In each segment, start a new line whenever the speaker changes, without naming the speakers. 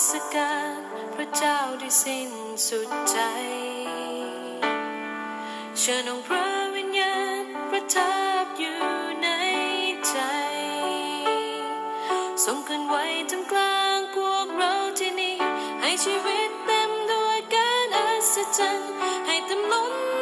สการพระเจ้าด้วยสิ้นสุดใจ เชิญองค์พระวิญญาณประทับอยู่ในใจ ทรงขึ้นไหวท่ามกลางพวกเราที่นี่ ให้ชีวิตเต็มด้วยการอัศจรรย์ให้เต็มล้น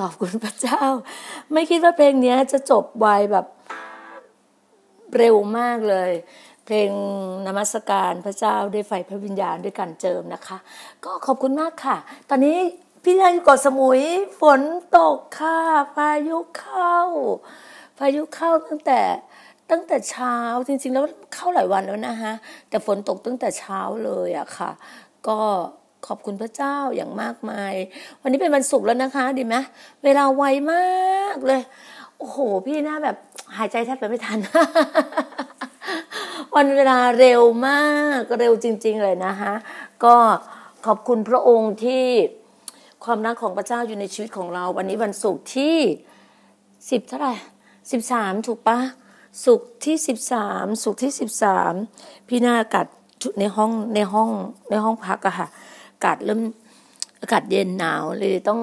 ขอ
บคุณพระเจ้า ไม่คิดว่าเพลงนี้จะจบไวแบบเร็วมากเลย เพลงนมัสการพระเจ้าด้วยไฟพระวิญญาณด้วยการเจิมนะคะ ก็ขอบคุณมากค่ะ ตอนนี้พี่นายอยู่เกาะสมุยฝนตกค่ะพายุเข้า พายุเข้าตั้งแต่ตั้งแต่เช้าจริง ๆ แล้วเข้าหลายวันแล้วนะฮะแต่ฝนตกตั้งแต่เช้าเลยอะค่ะ ก็ ขอบคุณพระเจ้าอย่างมากมาย วันนี้เป็นวันศุกร์แล้วนะคะ ดีไหมเวลาไวมากเลย โอ้โห พี่น้าแบบหายใจแทบจะไม่ทัน วันเวลาเร็วมากเร็วจริง ๆ เลยนะคะก็ขอบคุณพระองค์ที่ความรักของพระเจ้าอยู่ในชีวิตของเรา วันนี้วันศุกร์ที่สิบเท่าไหร่สิบสามถูกปะศุกร์ที่สิบสามศุกร์ที่สิบสามพี่นาอากาศในห้องในห้องในห้องพักอะค่ะากาศเริ่มอากาศเย็นหนาวเลยต้อง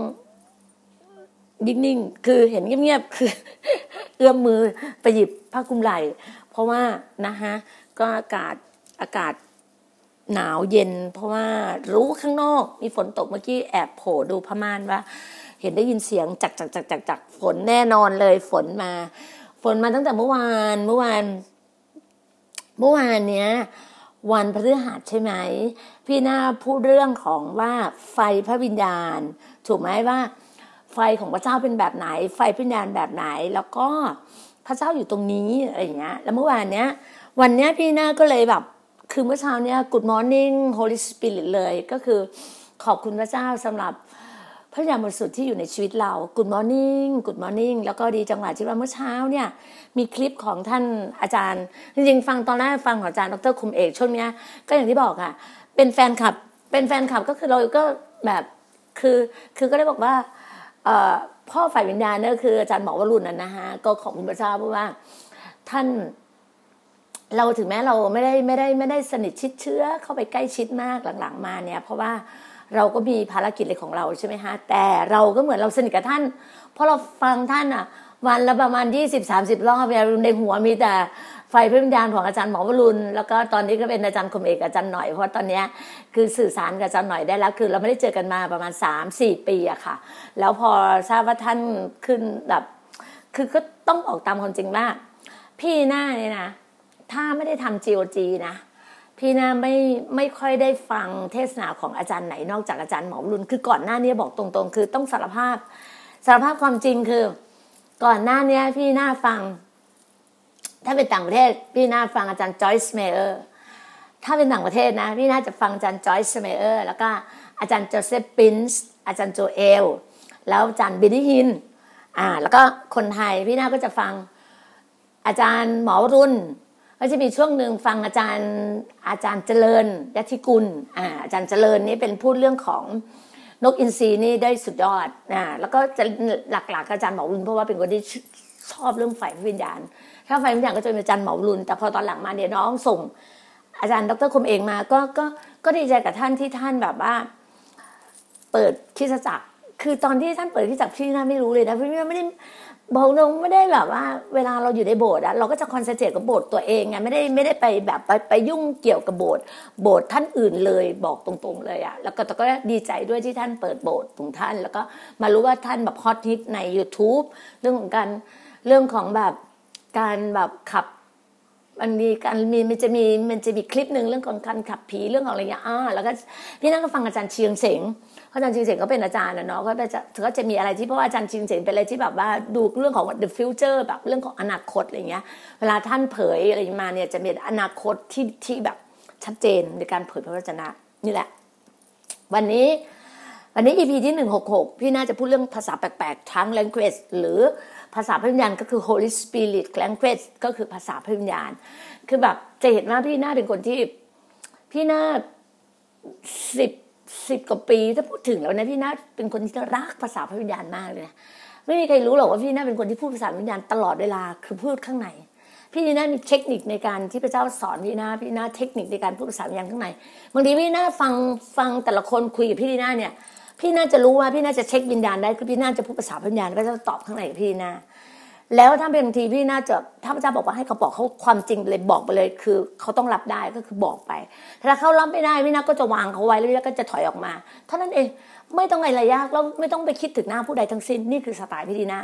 นิ่งๆ คือเห็นเงียบๆ คือ เอื้อมมือไปหยิบผ้าคลุมไหล่ เพราะว่านะฮะ ก็อากาศอากาศหนาวเย็น เพราะว่ารู้ข้างนอกมีฝนตกเมื่อกี้แอบโผล่ดูพม่านว่า เห็นได้ยินเสียงจักจักจักจักจักฝนแน่นอนเลยฝนมา ฝนมาตั้งแต่เมื่อวานเมื่อวาน เมื่อวานเนี้ย วันพฤหัสใช่ไหม พี่นาพูดเรื่องของว่าไฟพระวิญญาณ ถูกไหมว่า ไฟของพระเจ้าเป็นแบบไหน ไฟพระวิญญาณแบบไหน แล้วก็พระเจ้าอยู่ตรงนี้อะไรอย่างเงี้ย แล้วเมื่อวานเนี้ย วันเนี้ยพี่นาก็เลยแบบ คือเมื่อเช้าเนี้ย Good Morning Holy Spirit เลยก็คือขอบคุณพระเจ้าสำหรับพระวิญญาบริสุทธิ์ที่อยู่ในชีวิตเรา Good Morning Good Morning แล้วก็ดีจังหวะที่ว่าเมื่อเช้าเนี่ยมีคลิปของท่านอาจารย์ จริงๆ ฟังตอนแรกฟังของอาจารย์ดรคุมเอกช่วงเนี้ยก็อย่างที่บอกอะ เป็นแฟนคลับ เป็นแฟนคลับก็คือเราก็แบบคือคือก็ได้บอกว่าพ่อฝ่ายวิญญาณเนี่ยคืออาจารย์หมอวรุณน่ะนะฮะก็ขอบคุณพระเจ้าเพราะว่า ท่านเราถึงแม้เราไม่ได้ไม่ได้ไม่ได้สนิทชิดเชื้อเข้าไปใกล้ชิดมากหลังๆ มาเนี่ย เพราะว่าเราก็มีภารกิจอะไรของเราใช่ไหมฮะแต่เราก็เหมือนเราสนิทกับท่านเพราะเราฟังท่านอะ วันละประมาณยี่สิบสามสิบรอบในหัวมีแต่ ไฟพระวิญญาณของอาจารย์หมอวรุณ แล้วก็ตอนนี้ก็เป็นอาจารย์คมเอกอาจารย์หน่อย เพราะตอนนี้คือสื่อสารกับอาจารย์หน่อยได้แล้ว คือเราไม่ได้เจอกันมาประมาณสามสี่ปีอะค่ะ แล้วพอทราบว่าท่านขึ้นแบบคือก็ต้องบอกตามความจริงว่าพี่หน้าเนี่ยนะ ถ้าไม่ได้ทำ GOG นะพี่นาไม่ไม่ค่อยได้ฟังเทศนาของอาจารย์ไหนนอกจากอาจารย์หมอวรุณคือก่อนหน้านี้บอกตรงๆ คือต้องสารภาพสารภาพความจริงคือ ก่อนหน้านี้พี่นาฟัง ถ้าเป็นต่างประเทศพี่น่าฟังอาจารย์จอยส์เมเออร์ถ้าเป็นต่างประเทศนะพี่น่าจะฟังอาจารย์จอยส์เมเออร์แล้วก็อาจารย์โจเซฟปริ๊นซ์อาจารย์โจเอลแล้วอาจารย์เบนนี่ฮินน์อ่าแล้วก็คนไทยพี่น่าก็จะฟังอาจารย์หมอวรุณก็จะมีช่วงหนึ่งฟังอาจารย์อาจารย์เจริญยัติกุลอ่าอาจารย์เจริญนี่เป็นพูดเรื่องของนกอินทรีนี่ได้สุดยอดอ่าแล้วก็จะหลักๆอาจารย์หมอรุ่นเพราะว่าเป็นคนที่ชอบเรื่องฝ่ายวิญญาณ ถ้าฝ่ายวิญญาณก็จะเป็นอาจารย์เหมอรุนแต่พอตอนหลังมาเนี่ยน้องส่ง อาจารย์ดรคมเองมาก็ก็ก็ดีใจกับท่านที่ท่านแบบว่า เปิดคริสตจักรคือตอนที่ท่านเปิดคริสตจักรพี่น่าไม่รู้เลยนะพี่ไม่ได้บอกตรงไม่ได้แบบว่า เวลาเราอยู่ในโบสถ์อะเราก็จะคอนเซนเทรตกับโบสถ์ตัวเองไงไม่ได้ไม่ได้ไปแบบไปไปยุ่งเกี่ยวกับโบสถ์โบสถ์ท่านอื่นเลยบอกตรงๆเลยอะแล้วก็แต่ก็ดีใจด้วยที่ท่านเปิดโบสถ์ของท่าน แล้วก็มารู้ว่าท่านแบบฮอตฮิตใน YouTube เรื่องของการเรื่องของแบบ การแบบขับมันมีการมีมันจะมีมันจะมีคลิปหนึ่งเรื่องของการขับผีเรื่องของอะไรอย่างเงี้ยอ่าแล้วก็พี่นั่งก็ฟังอาจารย์เชียงเสงอาจารย์เชียงเสงก็เป็นอาจารย์นะเนาะก็จะก็จะมีอะไรที่เพราะว่าอาจารย์เชียงเสงเป็นอะไรที่แบบว่าดูเรื่องของ the future แบบเรื่องของอนาคตอะไรเงี้ย เวลาท่านเผยอะไรมาเนี่ยจะมีอนาคตที่ที่แบบชัดเจนในการเผยพระวจนะนี่แหละ วันนี้วันนี้ EP ที่หนึ่งหกหกพี่น่าจะพูดเรื่องภาษาแปลกๆทั้ง language หรือ ภาษาพระวิญญาณก็คือ Holy Spirit language ก็คือภาษาพระวิญญาณ คือแบบจะเห็นว่าพี่น่าเป็นคนที่ พี่น่าสิบสิบกว่าปีถ้าพูดถึงแล้วนะพี่น่าเป็นคนที่รักภาษาพระวิญญาณมากเลยนะไม่มีใครรู้หรอกว่าพี่น่าเป็นคนที่พูดภาษาวิญญาณตลอดเวลาคือพูดข้างในพี่น่ามีเทคนิคในการที่พระเจ้าสอนพี่น่าพี่น่าเทคนิคในการพูดภาษาวิญญาณข้างในบางทีพี่น่าฟังฟังแต่ละคนคุยกับพี่น่าเนี่ย พี่น่าจะรู้ว่าพี่น่าจะเช็ควิญญาณได้คือพี่น่าจะพูดภาษาวิญญาณพระเจ้าตอบข้างในกับพี่น่าแล้วถ้าเป็นบางทีพี่น่าจะถ้าพระเจ้าบอกว่าให้เขาบอกเขาความจริงไปเลยบอกไปเลย คือเขาต้องรับได้ก็คือบอกไป ถ้าเขารับไม่ได้พี่น่าก็จะวางเขาไว้แล้วพี่น่าก็จะถอยออกมาเท่านั้นเองไม่ต้องอะไรยากแล้วไม่ต้องไปคิดถึงหน้าผู้ใดทั้งสิ้นนี่คือสไตล์พี่ดีนา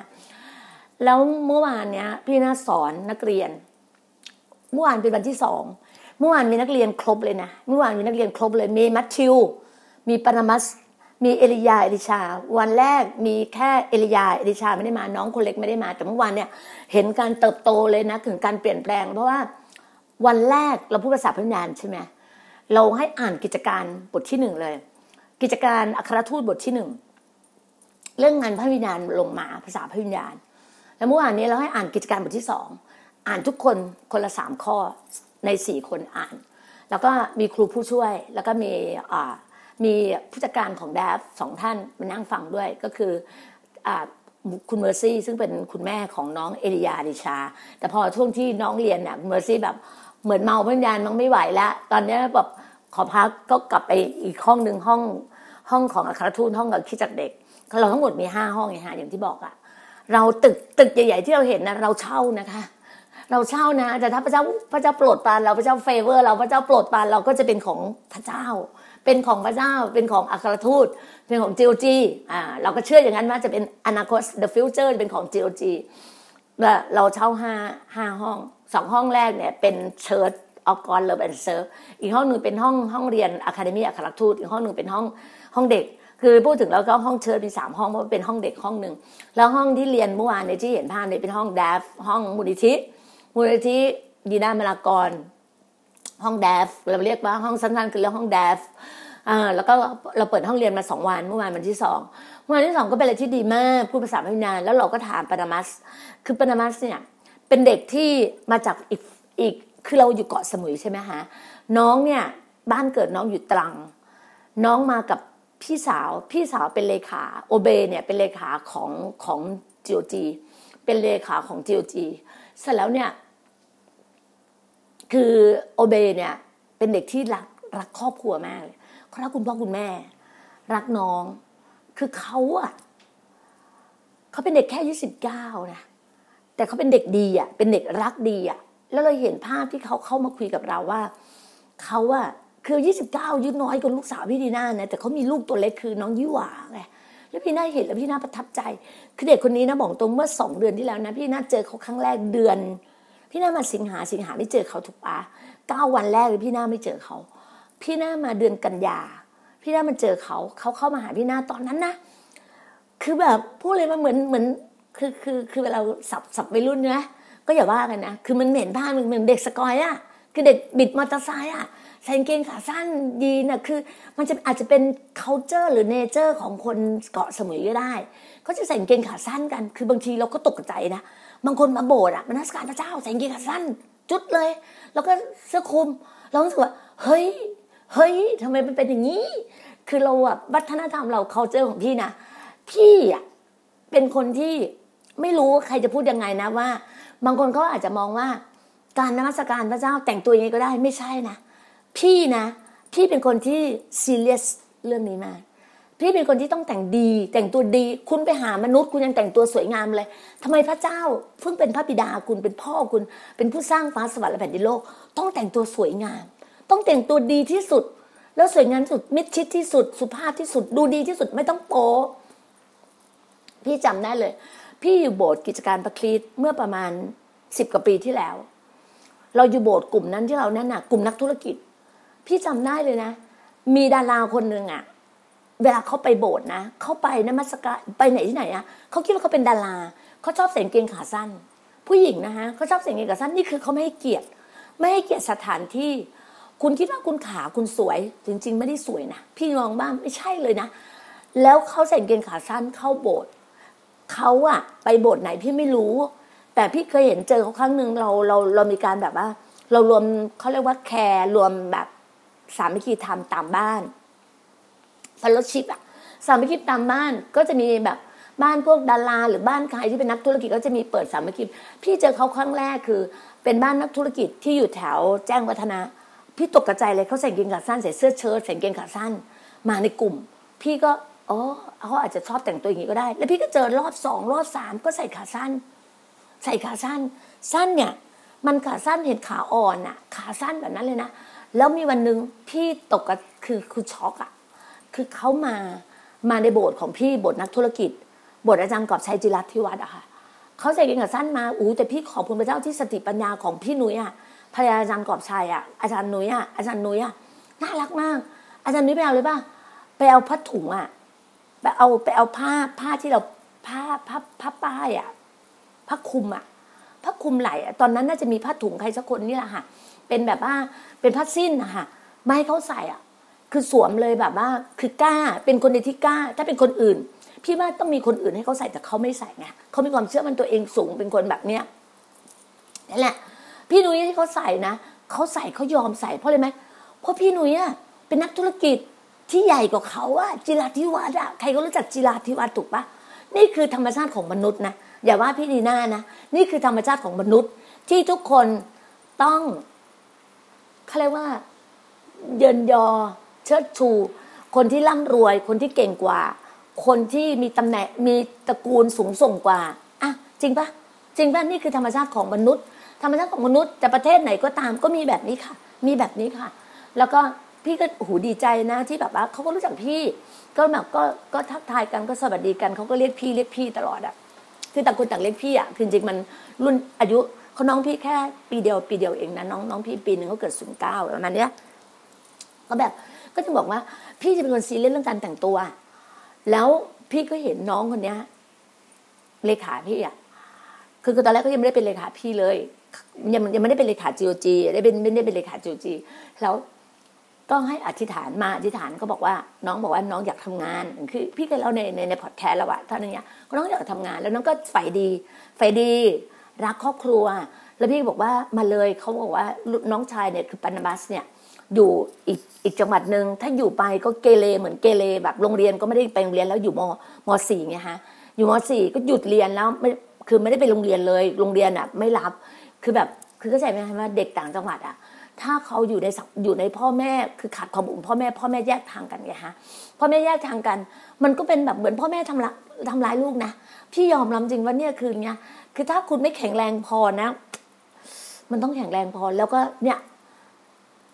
แล้วเมื่อวานเนี้ย พี่น่าสอนนักเรียน เมื่อวานเป็นวันที่สองเมื่อวานมีนักเรียนครบเลยนะเมื่อวานมีนักเรียนครบเลยมีมัทธิว มีปานามัส มีเอลียาเอลิชา วันแรกมีแค่เอลียาเอลิชาไม่ได้มาน้องคนเล็กไม่ได้มา แต่เมื่อวานเนี่ยเห็นการเติบโตเลยนะถึงการเปลี่ยนแปลง เพราะว่าวันแรกเราพูดภาษาพันยานใช่ไหมเราให้อ่านกิจการบทที่หนึ่งเลย กิจการอัครทูตบทที่หนึ่งเรื่องงานพระวิญญาณลงมาภาษาพระวิญญาณ แล้วเมื่อวานนี้เราให้อ่านกิจการบทที่สองอ่านทุกคนคนละสามข้อในสี่คนอ่าน แล้วก็มีครูผู้ช่วยแล้วก็มีอ่า มีผู้จัดการของแดฟสองท่านมานั่งฟังด้วยก็คืออคุณเมอร์ซี่ซึ่งเป็นคุณแม่ของน้องเอลิยาดิชา แต่พอช่วงที่น้องเรียนเนี่ยเมอร์ซี่แบบเหมือนเมาพระวิญญาณมันไม่ไหวแล้ว ตอนนี้แบบขอพักก็กลับไปอีกห้องหนึ่งห้องห้องของอัครทูตห้องกับคริสตจักรเด็ก เราทั้งหมดมีห้าห้องไงฮะอย่างที่บอกอะเราตึกตึกใหญ่ๆที่เราเห็นนะเราเช่านะคะ เราเช่านะแต่ถ้าพระเจ้าพระเจ้าโปรดปรานเราพระเจ้า favor เราพระเจ้าโปรดปรานเราก็จะเป็นของพระเจ้า เป็นของพระเจ้าเป็นของอัครทูต เป็นของ GOG อ่าเราก็เชื่ออย่างนั้นว่าจะเป็นอนาคต the future เป็นของ GOG เราเช่าห้าห้าห้องสองห้องแรกเนี่ยเป็น Church of God Love and Serve อีกห้องหนึ่งเป็นห้องห้องเรียน academy อัครทูตอีกห้องหนึ่งเป็นห้องห้องเด็ก คือพูดถึงแล้วก็ห้อง church มีสามห้องเพราะเป็นห้องเด็กห้องหนึ่งแล้วห้องที่เรียนเมื่อวานในที่เห็นภาพเนี่ยเป็นห้องดฟห้องมูลนิธิมูลนิธิดีนามลากร ห้องเดฟเราเรียกว่าห้องสั้นๆคือเรื่องห้องเดฟอ่าแล้วก็เราเปิดห้องเรียนมาสองวันเมื่อวานวันที่สองวันที่สองก็เป็นอะไรที่ดีมากพูดภาษาพัฒนาน แล้วเราก็ถามปานามัส คือปานามัสเนี่ยเป็นเด็กที่มาจากอีกอีกคือเราอยู่เกาะสมุยใช่ไหมฮะน้องเนี่ยบ้านเกิดน้องอยู่ตรัง น้องมากับพี่สาวพี่สาวเป็นเลขาโอเบเนี่ยเป็นเลขาของของจีโอจีเป็นเลขาของจีโอจีเสร็จแล้วเนี่ย คือโอเบเนี่ยเป็นเด็กที่รักรักครอบครัวมากเลยเขารักคุณพ่อคุณแม่ รักน้อง คือเขาอะเขาเป็นเด็กแค่อายุสิบเก้านะแต่เขาเป็นเด็กดีอะเป็นเด็กรักดีอะแล้วเราเห็นภาพที่เขาเข้ามาคุยกับเราว่าเขาอะคือยี่สิบเก้ายุน้อยกว่าลูกสาวพี่ดีน่านะแต่เขามีลูกตัวเล็กคือน้องยี่หวาไงแล้วพี่น่าเห็นแล้วพี่น่าประทับใจ คือเด็กคนนี้นะบอกตรงเมื่อสองเดือนที่แล้วนะ พี่น่าเจอเขาครั้งแรกเดือน พี่น่ามาสิงหาสิงหาไม่เจอเขาถูกปะเก้าวันแรกเลยพี่น่าไม่เจอเขา พี่น่ามาเดือนกันยา พี่น่ามาเจอเขา เขาเข้ามาหาพี่น่าตอนนั้นนะคือแบบพูดเลยมันเหมือนเหมือนคือคือคือเวลาสับสับวัยรุ่นนะก็อย่าว่ากันนะคือมันเหม็นผ้ามันเหมือนเด็กสกอยอะคือเด็กบิดมอเตอร์ไซค์อะใส่กางเกงขาสั้นยีนอะคือ มันจะอาจจะเป็น culture หรือ nature ของคนเกาะสมุยก็ได้เขาจะใส่กางเกงขาสั้นกัน คือบางทีเราก็ตกใจนะ บางคนมาโบสถ์อะมานัสการพระเจ้าใส่กางเกงขาสั้น จุดเลย แล้วก็เสื้อคลุมเรารู้สึกว่าเฮ้ยเฮ้ยทำไมมันเป็นอย่างนี้ คือเราอะวัฒนธรรมเรา culture ของพี่นะพี่อะเป็นคนที่ไม่รู้ใครจะพูดยังไงนะว่า บางคนเขาอาจจะมองว่า การนมัสการพระเจ้าแต่งตัวยังไงก็ได้ไม่ใช่นะ พี่นะ พี่เป็นคนที่ซีเรียสเรื่องนี้มาก พี่เป็นคนที่ต้องแต่งดี แต่งตัวดี คุณไปหามนุษย์ คุณยังแต่งตัวสวยงามเลยทำไมพระเจ้าเพิ่งเป็นพระบิดาคุณเป็นพ่อคุณ เป็นผู้สร้างฟ้าสวรรค์และแผ่นดินโลก ต้องแต่งตัวสวยงาม ต้องแต่งตัวดีที่สุด แล้วสวยงามสุดมิดชิดที่สุด สุภาพที่สุด ดูดีที่สุดไม่ต้องโป๊พี่จำได้เลย พี่อยู่โบสถ์กิจการประคลีตเมื่อประมาณสิบกว่าปีที่แล้ว เราอยู่โบสถ์กลุ่มนั้นที่เราแน่นหนักกลุ่มนักธุรกิจ พี่จำได้เลยนะ มีดาราคนหนึ่งอะ เวลาเขาไปโบสถ์นะเขาไปนมัสการไปไหนที่ไหนอะเขาคิดว่าเขาเป็นดาราเขาชอบใส่กางเกงขาสั้น ผู้หญิงนะฮะเขาชอบใส่กางเกงขาสั้นนี่คือเขาไม่ให้เกียรติ ไม่ให้เกียรติสถานที่ คุณคิดว่าคุณขาคุณสวย จริง ๆ ไม่ได้สวยนะพี่มองบ้างไม่ใช่เลยนะ แล้วเขาใส่กางเกงขาสั้นเข้าโบสถ์เขาอะไปโบสถ์ไหนพี่ไม่รู้ แต่พี่เคยเห็นเจอเขาครั้งหนึ่งเราเราเรามีการแบบว่า เรารวมเขาเรียกว่าแคร์รวมแบบสามัคคีธรรมตามบ้าน ฟลชิพอะสามัคคีตามบ้านก็จะมีแบบบ้านพวกดาราหรือบ้านใครที่เป็นนักธุรกิจก็จะมีเปิดสามัคคีพี่เจอเขาครั้งแรกคือ เป็นบ้านนักธุรกิจที่อยู่แถวแจ้งวัฒนะ พี่ตกกระจายเลยเขาใส่กางเกงขาสั้นใส่เสื้อเชิ้ตใส่กางเกงขาสั้น มาในกลุ่ม พี่ก็อ๋อเขาอาจจะชอบแต่งตัวอย่างนี้ก็ได้ แล้วพี่ก็เจอรอบสองรอบสามก็ใส่ขาสั้น ใส่ขาสั้น สั้นเนี่ยมันขาสั้นเห็นขาอ่อนอะขาสั้นแบบนั้นเลยนะแล้วมีวันหนึ่งพี่ตกกระคือคือช็อกอะ คือเขามามาในโบสถ์ของพี่โบสถ์นักธุรกิจโบสถ์อาจารย์กอบชัยจิรัตที่วัดอะค่ะเขาใส่กางเกงขาสั้นมาอู้แต่พี่ขอบคุณพระเจ้าที่สติปัญญาของพี่นุ้ยอะภรรยาอาจารย์กอบชัยอะอาจารย์นุ้ยอะอาจารย์นุ้ยอะน่ารักมาก อาจารย์นุ้ยไปเอาเลยป่ะไปเอาผ้าถุงอะไปเอาไปเอาผ้าผ้าที่เราผ้าผ้าผ้าป้ายอะผ้าคลุมอะผ้าคลุมไหลตอนนั้นน่าจะมีผ้าถุงใครสักคนนี่แหละค่ะ เป็นแบบว่าเป็นผ้าสิ้นนะคะไม่ให้เขาใส่อะ คือสวมเลยแบบว่า คือกล้าเป็นคนในที่กล้า ถ้าเป็นคนอื่น พี่ว่าต้องมีคนอื่นให้เขาใส่แต่เขาไม่ใส่ไงเขามีความเชื่อมันตัวเองสูงเป็นคนแบบเนี้ยนั่นแหละ พี่นุ้ยที่เขาใส่นะเขาใส่เขายอมใส่เพราะอะไรไหมเพราะพี่นุ้ยอะเป็นนักธุรกิจที่ใหญ่กว่าเขาอะจิราธิวัฒน์อะใครก็รู้จักจิราธิวัฒน์ถูกปะนี่คือธรรมชาติของมนุษย์นะอย่าว่าพี่ดีน่านะนี่คือธรรมชาติของมนุษย์ ที่ทุกคนต้องเขาเรียกว่า เยินยอ ชิดชู คนที่ร่ำรวย คนที่เก่งกว่า คนที่มีตำแหน่งมีตระกูลสูงส่งกว่าอะจริงปะจริงปะนี่คือธรรมชาติของมนุษย์ ธรรมชาติของมนุษย์แต่ประเทศไหนก็ตามก็มีแบบนี้ค่ะ มีแบบนี้ค่ะ แล้วก็พี่ก็หูดีใจนะที่แบบว่าเขาก็รู้จักพี่ ก็แบบก็ก็ทักทายกันก็สวัสดีกันเขาก็เรียกพี่เรียกพี่ตลอดอะคือต่างคนต่างเรียกพี่อะคือจริงมันรุ่นอายุเขาน้องพี่แค่ปีเดียวปีเดียวเองนะน้องน้องพี่ปีหนึ่งเขาเกิดศูนย์เก้าประมาณเนี้ยก็แบบ ก็จะบอกว่า พี่จะเป็นคนซีเรียสเรื่องการแต่งตัว แล้วพี่ก็เห็นน้องคนเนี้ยเลขาพี่อะคือตอนแรกก็ยังไม่ได้เป็นเลขาพี่เลย ยังยังไม่ได้เป็นเลขาจีโอจีได้เป็นไม่ได้เป็นเลขาจีโอจีแล้วก็ให้อธิษฐานมาอธิษฐานก็บอกว่า น้องบอกว่าน้องอยากทำงาน คือพี่เคยเล่าในในในพอดแคสต์แล้วว่าท่านนี้น้องอยากทำงาน แล้วน้องก็ใฝ่ดีใฝ่ดี รักครอบครัว แล้วพี่บอกว่ามาเลยเขาบอกว่าน้องชายเนี่ยคือปานาบัสเนี่ย อยู่อีกอีกจังหวัดหนึ่งถ้าอยู่ไปก็เกเรเหมือนเกเรแบบโรงเรียนก็ไม่ได้ไปโรงเรียนแล้วอยู่มมสี่ไงฮะอยู่มสี่ก็หยุดเรียนแล้วไม่คือไม่ได้ไปโรงเรียนเลย โรงเรียนอะไม่รับคือแบบคือเข้าใจไหมว่าเด็กต่างจังหวัดอะถ้าเขาอยู่ในอยู่ในพ่อแม่คือขาดความอบอุ่นพ่อแม่พ่อแม่แยกทางกันไงฮะพ่อแม่แยกทางกัน มันก็เป็นแบบเหมือนพ่อแม่ทำละทำร้ายลูกนะพี่ยอมรับจริงว่าเนี่ยคือเนี้ยคือถ้าคุณไม่แข็งแรงพอนะ มันต้องแข็งแรงพอแล้วก็เนี่ย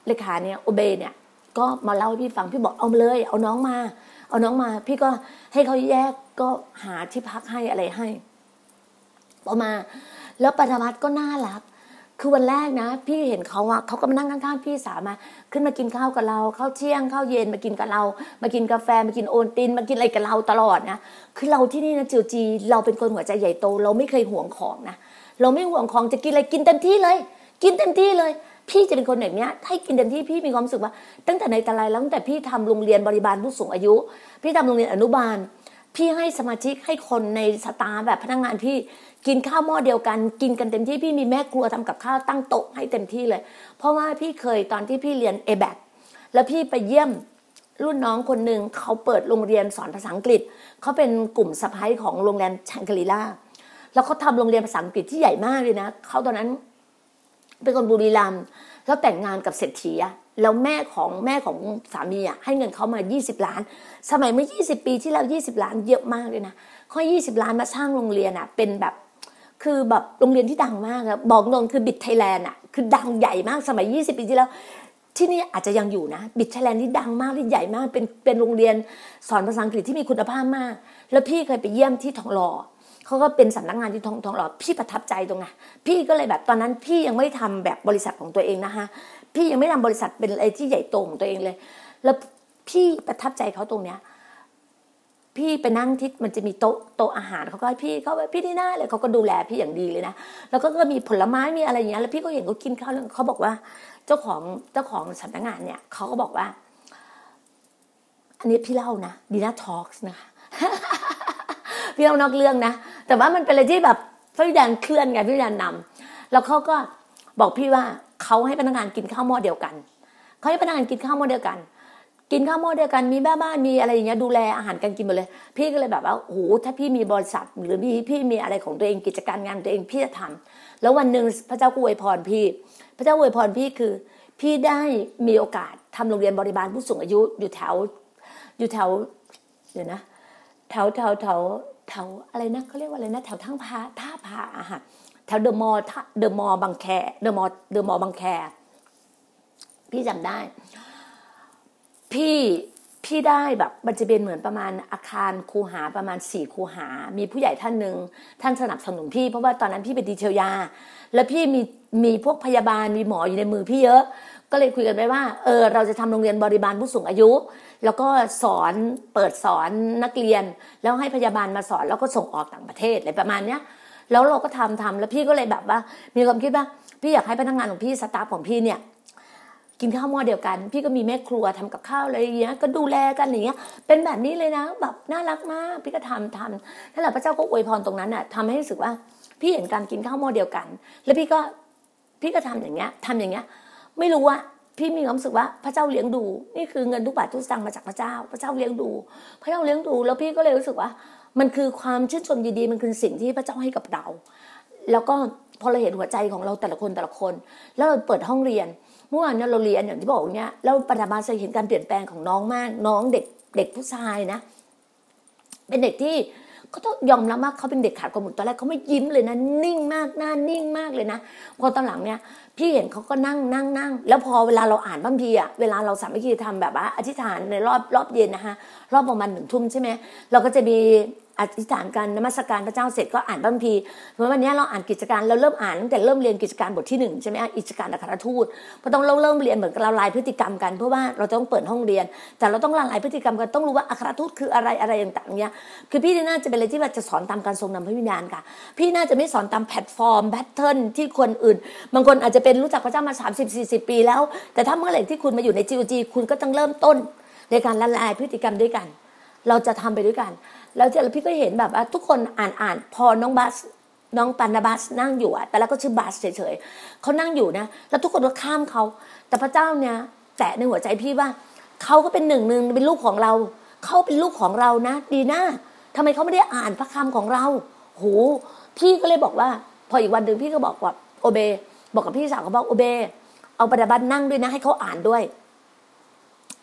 เลขาเนี่ยโอเบเนี่ยก็มาเล่าให้พี่ฟังพี่บอกเอาเลย เอาน้องมา เอาน้องมา พี่ก็ให้เขาแยกก็หาที่พักให้อะไรให้พอมา แล้วปฐมัตก็น่ารัก คือวันแรกนะ พี่เห็นเขาอะเขาก็มานั่งข้างๆพี่สามา ขึ้นมากินข้าวกับเราข้าวเที่ยงข้าวเย็นมากินกับเรา มากินกาแฟมากินโอนตินมากินอะไรกับเราตลอดนะคือเราที่นี่นะจิวจี เราเป็นคนหัวใจใหญ่โต เราไม่เคยห่วงของนะเราไม่ห่วงของจะกินอะไรกินเต็มที่เลย กินเต็มที่เลย พี่จะเป็นคนแบบนี้ให้กินเต็มที่พี่มีความรู้สึกว่า ตั้งแต่ในต่ไรแล้วตั้งแต่พี่ทำโรงเรียนบริบาลผู้สูงอายุ พี่ทำโรงเรียนอนุบาล พี่ให้สมาชิกให้คนในสตาแบบพนักงานพี่กินข้าวหม้อเดียวกัน กินกันเต็มที่พี่มีแม่ครัวทำกับข้าวตั้งโต๊ะให้เต็มที่เลย เพราะว่าพี่เคยตอนที่พี่เรียนเอแบแล้วพี่ไปเยี่ยมรุ่นน้องคนหนึ่งเขาเปิดโรงเรียนสอนภาษาอังกฤษเขาเป็นกลุ่มสะพ้ายของโรงแรมชังกรีล่าแล้วเขาทาโรงเรียนภาษาอังกฤษที่ใหญ่มากเลยนะเขาตอนนั้น เป็นคนบุรีรัมย์แล้วแต่งงานกับเศรษฐีอะแล้วแม่ของแม่ของสามีอะให้เงินเขามา 20 ล้าน สมัยเมื่อ 20 ปีที่แล้ว 20 ล้านเยอะมากเลยนะเขา20 ล้านมาสร้างโรงเรียนอะเป็นแบบคือแบบโรงเรียนที่ดังมากอะบอกตรงคือบิดไทยแลนด์อะคือดังใหญ่มากสมัย 20 ปีที่แล้วที่นี่อาจจะยังอยู่นะบิดไทยแลนด์ที่ดังมากที่ใหญ่มากเป็นเป็นโรงเรียนสอนภาษาอังกฤษที่มีคุณภาพมาก แล้วพี่เคยไปเยี่ยมที่ทองหล่อ เขาก็เป็นสำนักงานที่ทองทองหล่อพี่ประทับใจตรงไงพี่ก็เลยแบบตอนนั้นพี่ยังไม่ทำแบบบริษัทของตัวเองนะคะพี่ยังไม่ทำบริษัทเป็นอะไรที่ใหญ่โตของตัวเองเลย แล้วพี่ประทับใจเขาตรงเนี้ยพี่ไปนั่งที่มันจะมีโต๊ะโต๊ะอาหารเขาก็ให้พี่เขาพี่ที่หน้าเลยเขาก็ดูแลพี่อย่างดีเลยนะแล้วก็ก็มีผลไม้มีอะไรอย่างเงี้ยแล้วพี่ก็เห็นเขากินข้าวแล้วเขาบอกว่า เจ้าของเจ้าของสำนักงานเนี่ยเขาก็บอกว่า อันนี้พี่เล่านะดีน่าทอล์กนะคะพี่เล่านอกเรื่องนะ แต่ว่ามันเป็นอะไรที่แบบพี่วิญญาณเคลื่อนไงพี่วิญญาณนำแล้วเขาก็บอกพี่ว่าเขาให้พนักงานกินข้าวหม้อเดียวกันเขาให้พนักงานกินข้าวหม้อเดียวกัน กินข้าวหม้อเดียวกันมีแม่บ้านมีอะไรอย่างเงี้ยดูแลอาหารกันกินหมดเลย พี่ก็เลยแบบว่าโอ้โหถ้าพี่มีบริษัท หรือพี่พี่มีอะไรของตัวเองกิจการงานตัวเองพี่จะทำแล้ววันหนึ่งพระเจ้าก็อวยพรพี่ พระเจ้าอวยพรพี่คือ พี่ได้มีโอกาสทำโรงเรียนบริบาลผู้สูงอายุอยู่แถว อยู่แถวเดี๋ยวนะแถวแถวแถว แถวอะไรนะเขาเรียกว่าอะไรนะแถวทั้งพาท่าพาอะค่ะแถวเดอะมอลล์เดอะมอลล์บางแคเดอะมอลล์เดอะมอลล์บางแค พี่จำได้ พี่พี่ได้แบบมันจะเป็นเหมือนประมาณอาคารคูหาประมาณสี่คูหา มีผู้ใหญ่ท่านหนึ่งท่านสนับสนุนพี่เพราะว่าตอนนั้นพี่เป็นดีเทลยา แล้วพี่มีมีพวกพยาบาลมีหมออยู่ในมือพี่เยอะ ก็เลยคุยกันไปว่าเออเราจะทำโรงเรียนบริบาลผู้สูงอายุ แล้วก็สอนเปิดสอนนักเรียน แล้วให้พยาบาลมาสอนแล้วก็ส่งออกต่างประเทศอะไรประมาณเนี้ยแล้วเราก็ทำทำแล้วพี่ก็เลยแบบว่า มีความคิดว่าพี่อยากให้พนักงานของพี่สตาฟของพี่เนี่ยกินข้าวหม้อเดียวกัน พี่ก็มีแม่ครัวทำกับข้าวอะไรอย่างเงี้ยก็ดูแลกันอย่างเงี้ย เป็นแบบนี้เลยนะแบบน่ารักมากพี่ก็ทำทำนั่นแหละพระเจ้าก็อวยพรตรงนั้นอะทำให้รู้สึกว่า พี่เห็นการกินข้าวหม้อเดียวกัน แล้วพี่ก็พี่ก็ทำอย่างเงี้ยทำอย่างเงี้ย ไม่รู้ว่าพี่มีความรู้สึกว่าพระเจ้าเลี้ยงดู นี่คือเงินทุกบาททุกสตางค์มาจากพระเจ้า พระเจ้าเลี้ยงดู พระเจ้าเลี้ยงดู แล้วพี่ก็เลยรู้สึกว่า มันคือความชื่นชมยินดีมันคือสิ่งที่พระเจ้าให้กับเรา แล้วก็พอเราเห็นหัวใจของเราแต่ละคนแต่ละคน แล้วเราเปิดห้องเรียน เมื่อวานเนี่ยเราเรียนอย่างที่บอกเนี่ยแล้วปฐมาจะเห็นการเปลี่ยนแปลงของน้องมาก น้องเด็กเด็กผู้ชายนะ เป็นเด็กที่ เขาต้องยอมรับว่าเขาเป็นเด็กขาดความอดตอนแรกเขาไม่ยิ้มเลยนะ นิ่งมากหน้านิ่งมากเลยนะ พอตอนหลังเนี่ย พี่เห็นเขาก็นั่งนั่งนั่งแล้วพอเวลาเราอ่านบัมพีอะเวลาเราสามัคคีทำแบบว่าอธิษฐานในรอบรอบเย็นนะคะรอบประมาณหนึ่งทุ่มใช่ไหมเราก็จะมี อธิษฐานการนมัสการพระเจ้าเสร็จก็อ่านบางทีเพราะวันนี้เราอ่านกิจการเราเริ่มอ่านตั้งแต่เริ่มเรียนกิจการบทที่หนึ่งใช่ไหมกิจการอัครทูตเพราะต้องเริ่มเรียนเหมือนเราละลายพฤติกรรมกันเพราะว่าเราต้องเปิดห้องเรียน แต่เราต้องละลายพฤติกรรมกันต้องรู้ว่าอัครทูตคืออะไรอะไรต่างๆเนี่ยคือพี่น่าจะเป็นอะไรที่ว่าจะสอนตามการทรงนำพระวิญญาณค่ะ พี่น่าจะไม่สอนตามแพลตฟอร์ม pattern ที่คนอื่น บางคนอาจจะเป็นรู้จักพระเจ้ามา 30 40 ปีแล้ว แต่ถ้าเมื่อไหร่ที่คุณมาอยู่ในจีจีคุณก็ต้องเริ่มต้นในการละลายพฤติกรรมด้วยกัน เราจะทำไปด้วยกัน แล้วเจอพี่ก็เห็นแบบว่าทุกคนอ่านอ่านพอน้องบัสน้องปันนาบัสนั่งอยู่อะแต่แล้วก็ชื่อบัสเฉยๆเขานั่งอยู่นะ แล้วทุกคนก็ข้ามเขา แต่พระเจ้าเนี่ยแตะในหัวใจพี่ว่าเขาก็เป็นหนึ่งหนึ่งเป็นลูกของเราเขาเป็นลูกของเรานะ ดีนะทำไมเขาไม่ได้อ่านพระคำของเราโหพี่ก็เลยบอกว่า พออีกวันหนึ่งพี่ก็บอกว่าโอเบ บอกกับพี่สาวเขาบอกโอเบ เอาปฏิบัตินั่งด้วยนะ ให้เขาอ่านด้วย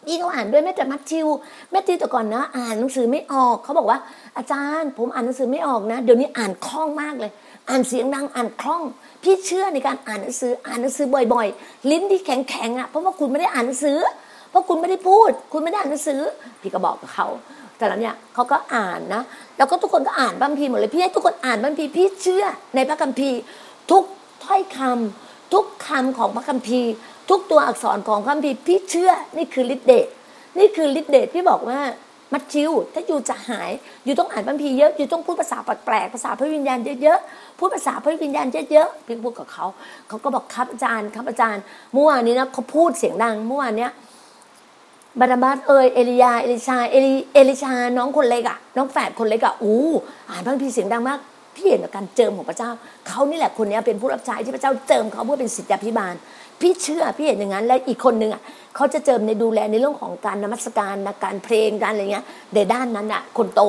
พี่เขาอ่านด้วยแม่แต่มัดชิวแม่ตีแต่ก่อนนะ อ่านหนังสือไม่ออกเขาบอกว่า อาจารย์ ผมอ่านหนังสือไม่ออกนะ เดี๋ยวนี้อ่านคล่องมากเลย อ่านเสียงดังอ่านคล่อง พี่เชื่อในการอ่านหนังสืออ่านหนังสือบ่อย ๆ ลิ้นที่แข็งๆอะเพราะว่าคุณไม่ได้อ่านหนังสือ เพราะคุณไม่ได้พูด คุณไม่ได้อ่านหนังสือ พี่ก็บอกกับเขาแต่แล้วเนี่ยเขาก็อ่านนะแล้วก็ทุกคนก็อ่านบัมพีหมดเลยพี่ให้ทุกคนอ่านบัมพีพี่เชื่อในพระคัมภีร์ทุกถ้อยคำทุกคำของพระคัมภีร์ ทุกตัวอักษรของคัมภีร์พี่เชื่อนี่คือฤทธิ์เดชนี่คือฤทธิ์เดชพี่บอกว่ามัดชิวถ้าอยู่จะหายอยู่ต้องอ่านพัมภีร์เยอะอยู่ต้องพูดภาษาแปลกๆภาษาพระวิญญาณเยอะๆพูดภาษาพระวิญญาณเยอะๆพี่พูดกับเขาเขาก็บอกครับอาจารย์ครับอาจารย์เมื่อวานนี้นะเขาพูดเสียงดังเมื่อวานเนี้ยบาราบัสเอยเอลียาเอลิชาเอลิเอลิชาน้องคนเล็กอะน้องแฝดคนเล็กอะอู้อ่านพระคัมภีร์เสียงดังมากพี่เห็นการเจิมของพระเจ้าเขานี่แหละคนนี้เป็นผู้รับใช้ที่พระเจ้าเจิมเขาเพื่อเป็นศิษยาพิบาล พี่เชื่อพี่เห็นอย่างนั้น และอีกคนหนึ่งอะเขาจะเจิมในดูแลในเรื่องของการนมัสการนะการเพลงการอะไรเงี้ยในด้านนั้นอะคนโต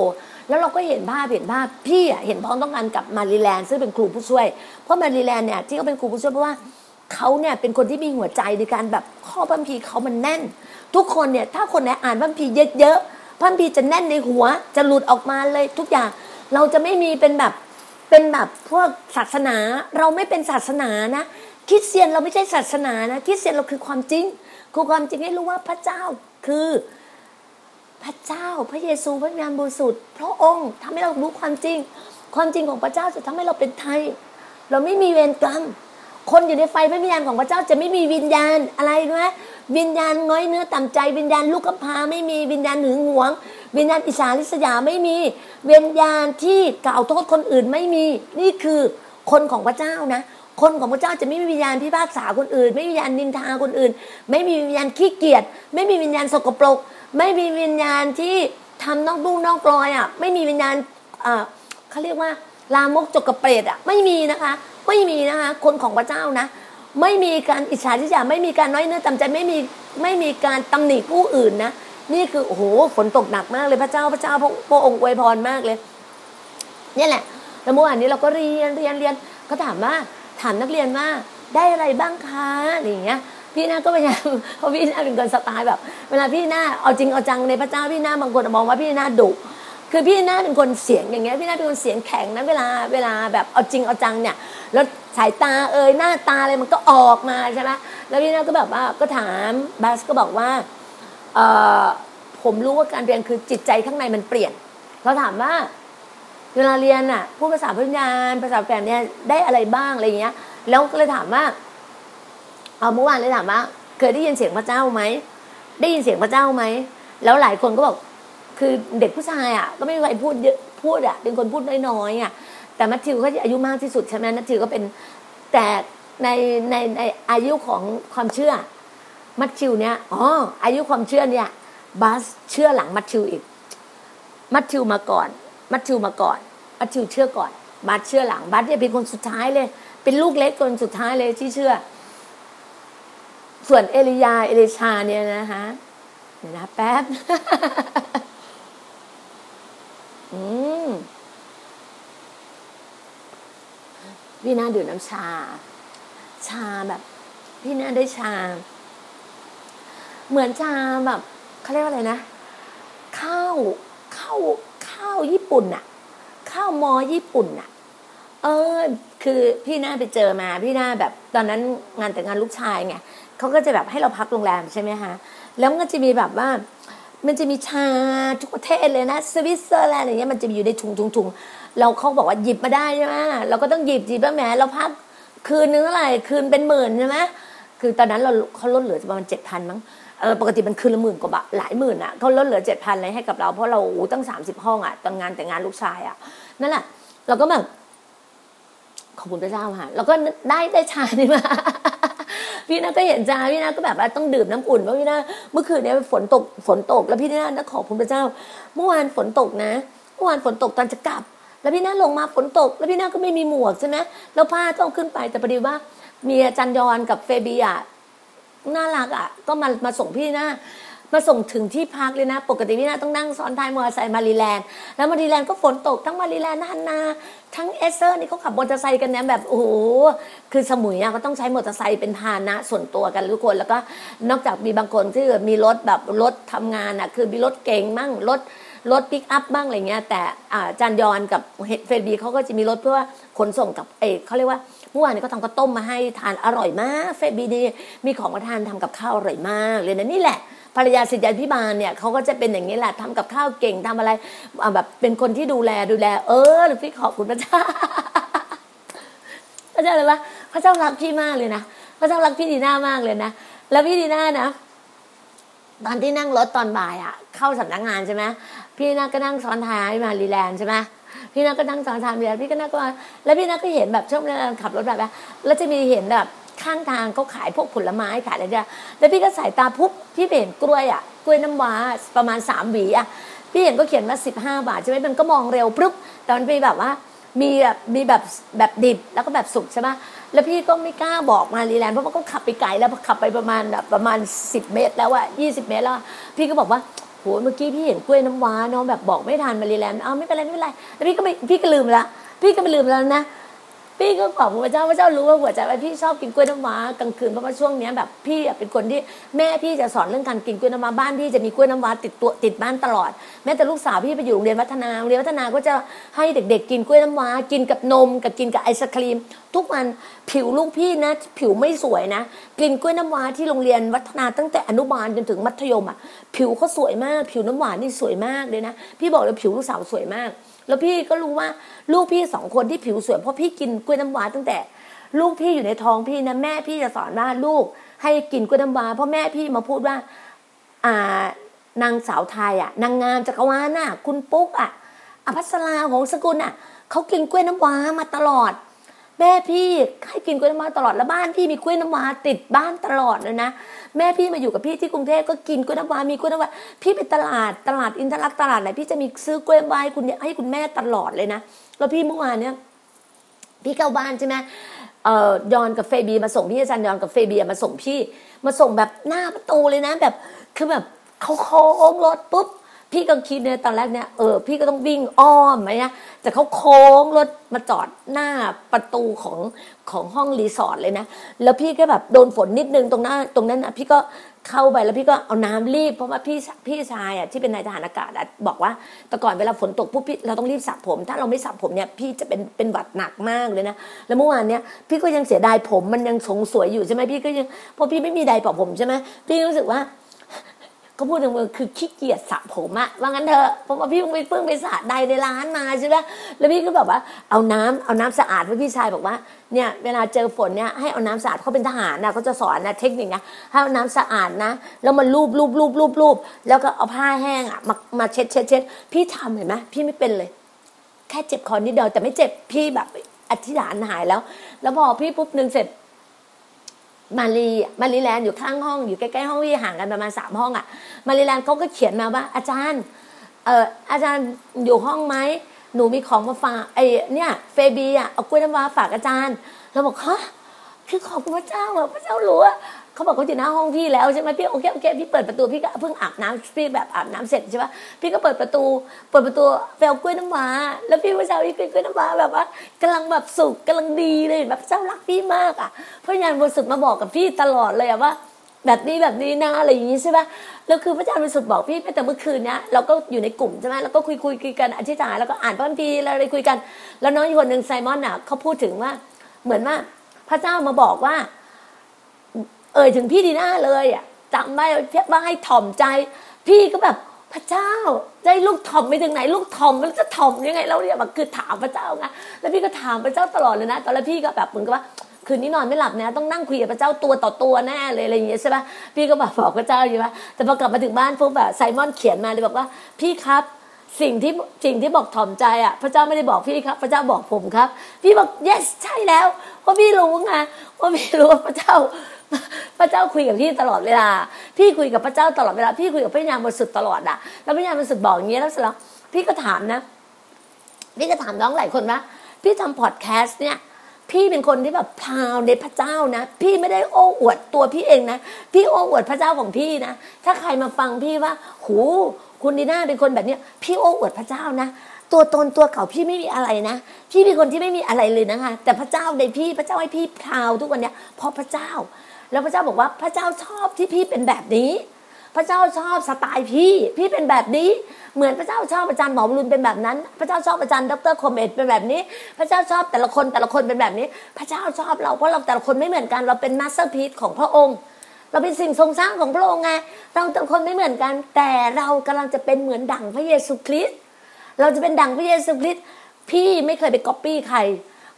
แล้วเราก็เห็นภาพเห็นภาพพี่อะเห็นพ้องต้องการกับมารีแลนซึ่งเป็นครูผู้ช่วย เพราะมารีแลนเนี่ยที่เขาเป็นครูผู้ช่วยเพราะว่าเขาเนี่ยเป็นคนที่มีหัวใจในการแบบข้อบัมพีเขามันแน่น ทุกคนเนี่ยถ้าคนไหนอ่านบัมพีเยอะๆบัมพีจะแน่นในหัวจะหลุดออกมาเลยทุกอย่างเราจะไม่มีเป็นแบบเป็นแบบพวกศาสนาเราไม่เป็นศาสนานะ คริสเตียนเราไม่ใช่ศาสนานะคริสเตียนเราคือความจริง คือความจริงให้รู้ว่าพระเจ้าคือพระเจ้าพระเยซูพระวิญญาณบริสุทธิ์พระองค์ทำให้เรารู้ความจริง ความจริงของพระเจ้าจะทำให้เราเป็นไทย เราไม่มีเวรกรรมคนอยู่ในไฟพระวิญญาณของพระเจ้าจะไม่มีวิญญาณอะไรรู้ไหมวิญญาณง้อยเนื้อต่ำใจ วิญญาณลูกกำพาไม่มีวิญญาณหึงหวง วิญญาณอิจฉาริษยาไม่มีวิญญาณที่กล่าวโทษคนอื่นไม่มี นี่คือคนของพระเจ้านะ คนของพระเจ้าจะไม่มีวิญญาณพิพากษาคนอื่น ไม่มีวิญญาณนินทาคนอื่น ไม่มีวิญญาณขี้เกียจไม่มีวิญญาณสกปรก ไม่มีวิญญาณที่ทำนอกดุ้งนอกกลอยอะไม่มีวิญญาณอ่าเขาเรียกว่าลามกจกกระเปรตอะไม่มีนะคะ ไม่มีนะคะ คนของพระเจ้านะ ไม่มีการอิจฉาทิษยาไม่มีการน้อยเนื้อต่ำใจไม่มีไม่มีการตำหนิผู้อื่นนะนี่คือโอ้โหฝนตกหนักมากเลยพระเจ้าพระเจ้าพระพระองค์อวยพรมากเลยนี่แหละแล้วเมื่อวานนี้เราก็เรียนเรียนเรียนก็ถามว่า ถามนักเรียนว่าได้อะไรบ้างคะอะไรอย่างเงี้ยพี่หน้าก็พยายามเพราะพี่หน้าเป็นคนสไตล์แบบ เวลาพี่หน้าเอาจริงเอาจังในพระเจ้าพี่หน้าบางคนมองว่าพี่หน้าดุคือพี่หน้าเป็นคนเสียงอย่างเงี้ยพี่หน้าเป็นคนเสียงแข็งนะเวลาเวลาแบบเอาจริงเอาจังเนี่ยแล้วสายตาเอ่ยหน้าตาอะไรมันก็ออกมาใช่ไหมแล้วพี่หน้าก็แบบว่าก็ถามบัสก็บอกว่าเออผมรู้ว่าการเรียนคือจิตใจข้างในมันเปลี่ยนเราถามว่า เวลาเรียนอะพูดภาษาพื้นญาณภาษาแฝงเนี่ยได้อะไรบ้างอะไรอย่างเงี้ย แล้วก็เลยถามว่าเอาเมื่อวานเลยถามว่า เคยได้ยินเสียงพระเจ้าไหมได้ยินเสียงพระเจ้าไหมแล้วหลายคนก็บอกคือเด็กผู้ชายอะก็ไม่มีใครพูดเยอะพูดอะเป็นคนพูดน้อยๆอะแต่มัทธิวเขาอายุมากที่สุดใช่ไหมมัทธิวก็เป็นแต่ในในในอายุของความเชื่อ มัทธิวเนี่ยอ๋ออายุความเชื่อเนี่ยบัสเชื่อหลังมัทธิวอีก มัทธิวมาก่อน มัทธิวมาก่อน มัทธิวเชื่อก่อน บัสเชื่อหลัง บัสเนี่ยเป็นคนสุดท้ายเลย เป็นลูกเล็กคนสุดท้ายเลยที่เชื่อ ส่วนเอลียา เอลิชาเนี่ยนะฮะเดี๋ยวนะแป๊บ อืมพี่น่าดื่มน้ำชา ชาแบบ พี่น่าได้ชา เหมือนชาแบบเขาเรียกว่าอะไรนะข้าวข้าว ข้าวญี่ปุ่นอะข้าวมอญี่ปุ่นอะเออ คือพี่หน้าไปเจอมา พี่หน้าแบบตอนนั้นงานแต่งงานลูกชายไงเขาก็จะแบบให้เราพักโรงแรมใช่ไหมคะแล้วมันก็จะมีแบบว่า มันจะมีชาทุกประเทศเลยนะสวิตเซอร์แลนด์อย่างเงี้ยมันจะมีอยู่ในถุงถุงถุงเราเขาบอกว่าหยิบมาได้ใช่ไหมเราก็ต้องหยิบหยิบแล้วแหมเราพักคืนนึงเท่าไหร่คืนเป็นหมื่นใช่ไหมคือตอนนั้นเราเขาลดเหลือประมาณเจ็ดพันมั้ง ปกติมันคืนละหมื่นกว่าบาทหลายหมื่นอะเขาลดเหลือเจ็ดพันเลยให้กับเราเพราะเราโอ้ตั้งสามสิบห้องอะตอนงานแต่งงานลูกชายอะนั่นแหละเราก็แบบขอบคุณพระเจ้าค่ะแล้วก็ได้ได้ชานี่มาพี่นาก็เห็นใจพี่นาก็แบบว่าต้องดื่มน้ำอุ่นเพราะพี่นาเมื่อคืนเนี้ยฝนตกฝนตก แล้วพี่นานะขอบคุณพระเจ้า เมื่อวานฝนตกนะ เมื่อวานฝนตกตอนจะกลับ แล้วพี่นาลงมาฝนตก แล้วพี่นาก็ไม่มีหมวกใช่ไหมแล้วผ้าต้องขึ้นไปแต่พอดีว่า มีอาจารย์ยอนกับเฟรบีอะ น่ารักอะ ก็มามาส่งพี่นามาส่งถึงที่พักเลยนะ ปกติพี่นาต้องนั่งซ้อนท้ายมอเตอร์ไซค์มารีแลนด์แล้วมารีแลนด์ก็ฝนตกทั้งมารีแลนด์ฮันนา ทั้งเอเซอร์นี่เขาขับมอเตอร์ไซค์กันเนี่ยแบบโอ้โหคือสมุยอะก็ต้องใช้มอเตอร์ไซค์เป็นพาหนะส่วนตัวกันทุกคนแล้วก็นอกจากมีบางคนที่มีรถแบบรถทำงานอะคือมีรถเก๋งมั่งรถ รถปิกอัพบ้างอะไรเงี้ยแต่จารย์ยอนกับเฟรบีเขาก็จะมีรถเพื่อขนส่งกับเอเขาเรียกว่าเมื่อวานนี้ก็ทำข้าวต้มมาให้ทานอร่อยมากเฟรบีนี่มีของมาทานทำกับข้าวอร่อยมากเลยนะนี่แหละภรรยาสิทธิพิบาลเนี่ยเขาก็จะเป็นอย่างนี้แหละทำกับข้าวเก่งทำอะไรแบบเป็นคนที่ดูแลดูแล เออหรือพี่ขอบคุณพระเจ้าพระเจ้าเลยว่าพระเจ้ารักพี่มากเลยนะพระเจ้ารักพี่ดีน่ามากเลยนะแล้วพี่ดีน่านะตอนที่นั่งรถตอนบ่ายอะเข้าสำนักงานใช่ไหม พี่น่าก็นั่งซ้อนท้ายมารีแลนใช่ไหมพี่น่าก็นั่งซ้อนท้ายมารีแลนพี่ก็นั่งก็มาแล้วพี่น่าก็เห็นแบบช่วงนั้นขับรถแบบแล้วจะมีเห็นแบบข้างทางเขาขายพวกผลไม้ขายอะไรเนี่ยแล้วพี่ก็สายตาปุ๊บพี่เห็นกล้วยอะกล้วยน้ำว้าประมาณสามหวีอะพี่เห็นก็เขียนว่าสิบห้าบาทใช่ไหมมันก็มองเร็วปุ๊บแต่มันเป็นแบบว่ามีแบบมีแบบแบบดิบแล้วก็แบบสุกใช่ไหมแล้วพี่ก็ไม่กล้าบอกมารีแลนด์เพราะว่าก็ขับไปไกลแล้วขับไปประมาณแบบประมาณสิบเมตร แล้วอะยี่สิบเมตรแล้วพี่ก็บอกว่า โหเมื่อกี้พี่เห็นกล้วยน้ำว้าเนาะแบบบอกไม่ทันมารีแลมอ้าวไม่เป็นไรไม่เป็นไรแล้วพี่ก็ไม่พี่ก็ลืมละพี่ก็ไม่ลืมแล้วนะ พี่ก็ขอบพระเจ้าพระเจ้ารู้ว่าหัวใจว่าพี่ชอบกินกล้วยน้ำว้ากลางคืนเพราะว่าช่วงนี้แบบพี่เป็นคนที่แม่พี่จะสอนเรื่องการกินกล้วยน้ำว้าบ้านพี่จะมีกล้วยน้ำว้าติดตัวติดบ้านตลอด แม้แต่ลูกสาวพี่ไปอยู่โรงเรียนวัฒนาโรงเรียนวัฒนาก็จะให้เด็ก ๆ กินกล้วยน้ำว้ากินกับนม กับกินกับไอศครีม ทุกวันผิวลูกพี่นะ ผิวไม่สวยนะ กินกล้วยน้ำว้าที่โรงเรียนวัฒนาตั้งแต่อนุบาลจนถึงมัธยมอะผิวเขาสวยมาก ผิวน้ำหวานนี่สวยมากเลยนะ พี่บอกเลยผิวลูกสาวสวยมาก แล้วพี่ก็รู้ว่า ลูกพี่สองคนที่ผิวสวยเพราะพี่กินกล้วยน้ำว้าตั้งแต่ ลูกพี่อยู่ในท้องพี่นะแม่พี่จะสอนว่าลูก ให้กินกล้วยน้ำว้าเพราะแม่พี่มาพูดว่าอ่านางสาวไทยอะ นางงามจักรวาลน่ะ คุณปุ๊กอะอภัสราของสกุลอะเขากินกล้วยน้ำว้ามาตลอด แม่พี่ให้กินกล้วยน้ำว้าตลอดแล้วบ้านพี่มีกล้วยน้ำว้าติดบ้านตลอดเลยนะแม่พี่มาอยู่กับพี่ที่กรุงเทพก็กินกล้วยน้ำว้ามีกล้วยน้ำว้าพี่ไปตลาดตลาดอินทรักตลาดไหนพี่จะมีซื้อกล้วยน้ำว้าให้คุณให้คุณแม่ตลอดเลยนะ แล้วพี่เมื่อวานเนี้ยพี่เข้าบ้านใช่ไหมเอ่อยอนกับเฟบีมาส่งพี่อาจารย์ยอนกับเฟบีมาส่งพี่ มาส่งแบบหน้าประตูเลยนะแบบคือแบบเขาโค้งรถปุ๊บพี่ก็คิดเนี่ยตอนแรกเนี่ยเออพี่ก็ต้องวิ่งอ้อมไหมนะแต่เขาโค้งรถมาจอดหน้าประตูของของห้องรีสอร์ทเลยนะ แล้วพี่ก็แบบโดนฝนนิดนึงตรงหน้าตรงนั้นนะพี่ก็ เข้าไปแล้วพี่ก็เอาน้ำรีบเพราะว่าพี่พี่ชายอะที่เป็นนายทหารอากาศบอกว่าแต่ก่อนเวลาฝนตกปุ๊บพี่เราต้องรีบสระผม ถ้าเราไม่สระผมเนี่ยพี่จะเป็นเป็นหวัดหนักมากเลยนะแล้วเมื่อวานเนี่ยพี่ก็ยังเสียดายผมมันยังสงสวยอยู่ใช่ไหมพี่ก็ยังเพราะพี่ไม่มีใดเป่าผมใช่ไหมพี่รู้สึกว่า ก็พูดถึงมือคือขี้เกียจสระผมอะว่างั้นเถอะเพราะว่าพี่เพิ่งไปเพิ่งไปสระใดในร้านมาใช่ไหมแล้วพี่ก็แบบว่าเอาน้ำเอาน้ำสะอาดเพราพี่ชายบอกว่าเนี่ยเวลาเจอฝนเนี่ยให้เอาน้ำสะอาดเขาเป็นทหารนะเขาจะสอนนะเทคนิคนะให้เอาน้ำสะอาดนะ แล้วมาลูบลูบลูบลูบลูบแล้วก็เอาผ้าแห้งอะมามาเช็ดเช็ดเช็ดพี่ทำเห็นไหมพี่ไม่เป็นเลย แค่เจ็บคอนิดเดียวแต่ไม่เจ็บพี่แบบอธิษฐานหายแล้ว แล้วพอพี่ปุ๊บหนึ่งเสร็จ มารีมารีแลนด์อยู่ข้างห้องอยู่ใกล้ๆห้องที่ห่างกันประมาณสามห้องอะ มารีแลนด์เขาก็เขียนมาว่า อาจารย์เอออาจารย์อยู่ห้องไหมหนูมีของมาฝากไอเนี่ยเฟบีอะเอากล้วยน้ำว้าฝากอาจารย์เราบอกฮะคือขอบคุณพระเจ้าอะพระเจ้ารู้อะ เขาบอกเขาอยู่หน้าห้องพี่แล้วใช่ไหมพี่โอเคโอเคพี่เปิดประตูพี่ก็เพิ่งอาบน้ำพี่แบบอาบน้ำเสร็จใช่ปะพี่ก็เปิดประตู เปิดประตูไปเอากล้วยน้ำว้าแล้วพี่พระเจ้าพี่กินกล้วยน้ำว้าแบบว่ากำลังแบบสุขกำลังดีเลยแบบพระเจ้ารักพี่มากอะพระยานบริสุทธิ์มาบอกกับพี่ตลอดเลยอะว่าแบบนี้แบบนี้นะอะไรอย่างนี้ใช่ปะแล้วคือพระเจ้าบริสุทธิ์บอกพี่แต่เมื่อคืนเนี้ยเราก็อยู่ในกลุ่มใช่ไหมแล้วก็คุยคุยคุยกันอธิษฐานแล้วก็อ่านพระคัมภีร์อะไรคุยกัน แล้วน้องอีกคนหนึ่งไซมอนอะเขาพูดถึงว่าเหมือนว่าพระเจ้ามาบอกว่า เอ่ยถึงพี่ดีน่าเลยอะจำได้ว่าให้ถ่อมใจ พี่ก็แบบพระเจ้าใจลูกถ่อมไปถึงไหน ลูกถ่อมมันจะถ่อมยังไงเราเนี่ยแบบคือถามพระเจ้าไงแล้วพี่ก็ถามพระเจ้าตลอดเลยนะตอนแรกพี่ก็แบบเหมือนกับว่าคืนนี้นอนไม่หลับนะต้องนั่งคุยกับพระเจ้าตัวต่อตัวแน่เลยอะไรอย่างเงี้ยใช่ปะพี่ก็แบบบอกพระเจ้าอยู่ว่าแต่พอกลับมาถึงบ้านพวกแบบไซมอนเขียนมาเลยบอกว่าพี่ครับสิ่งที่สิ่งที่บอกถ่อมใจอะพระเจ้าไม่ได้บอกพี่ครับ พระเจ้าบอกผมครับ พี่บอก yes ใช่แล้วเพราะพี่รู้ไงว่าพี่รู้ว่าพระเจ้า พระเจ้าคุยกับพี่ตลอดเวลา พี่คุยกับพระเจ้าตลอดเวลา พี่คุยกับพระยามบริสุทธิ์ตลอดอะแล้วพระยามบริสุทธิ์บอกอย่างนี้แล้วเสร็จแล้วพี่ก็ถามนะ พี่ก็ถามน้องหลายคนว่าพี่ทำพอดแคสต์เนี่ยพี่เป็นคนที่แบบพราวในพระเจ้านะ พี่ไม่ได้โอ้อวดตัวพี่เองนะ พี่โอ้อวดพระเจ้าของพี่นะ ถ้าใครมาฟังพี่ว่า หู คุณดีน่าเป็นคนแบบเนี้ย พี่โอ้อวดพระเจ้านะ ตัวตนตัวเก่าพี่ไม่มีอะไรนะ พี่เป็นคนที่ไม่มีอะไรเลยนะคะ แต่พระเจ้าในพี่พระเจ้าให้พี่พราวทุกวันเนี้ยเพราะพระเจ้า แล้วพระเจ้าบอกว่าพระเจ้าชอบที่พี่เป็นแบบนี้ พระเจ้าชอบสไตล์พี่ พี่เป็นแบบนี้ เหมือนพระเจ้าชอบอาจารย์หมอมรุนเป็นแบบนั้น พระเจ้าชอบอาจารย์ดรคอมเมตเป็นแบบนี้ พระเจ้าชอบแต่ละคนแต่ละคนเป็นแบบนี้ พระเจ้าชอบเราเพราะเราแต่ละคนไม่เหมือนกัน เราเป็น masterpiece ของพระองค์เราเป็นสิ่งทรงสร้างของพระองค์ไง เราแต่ละคนไม่เหมือนกัน แต่เรากำลังจะเป็นเหมือนดั่งพระเยซูคริสต์ เราจะเป็นดั่งพระเยซูคริสต์ พี่ไม่เคยไปก๊อปปี้ใคร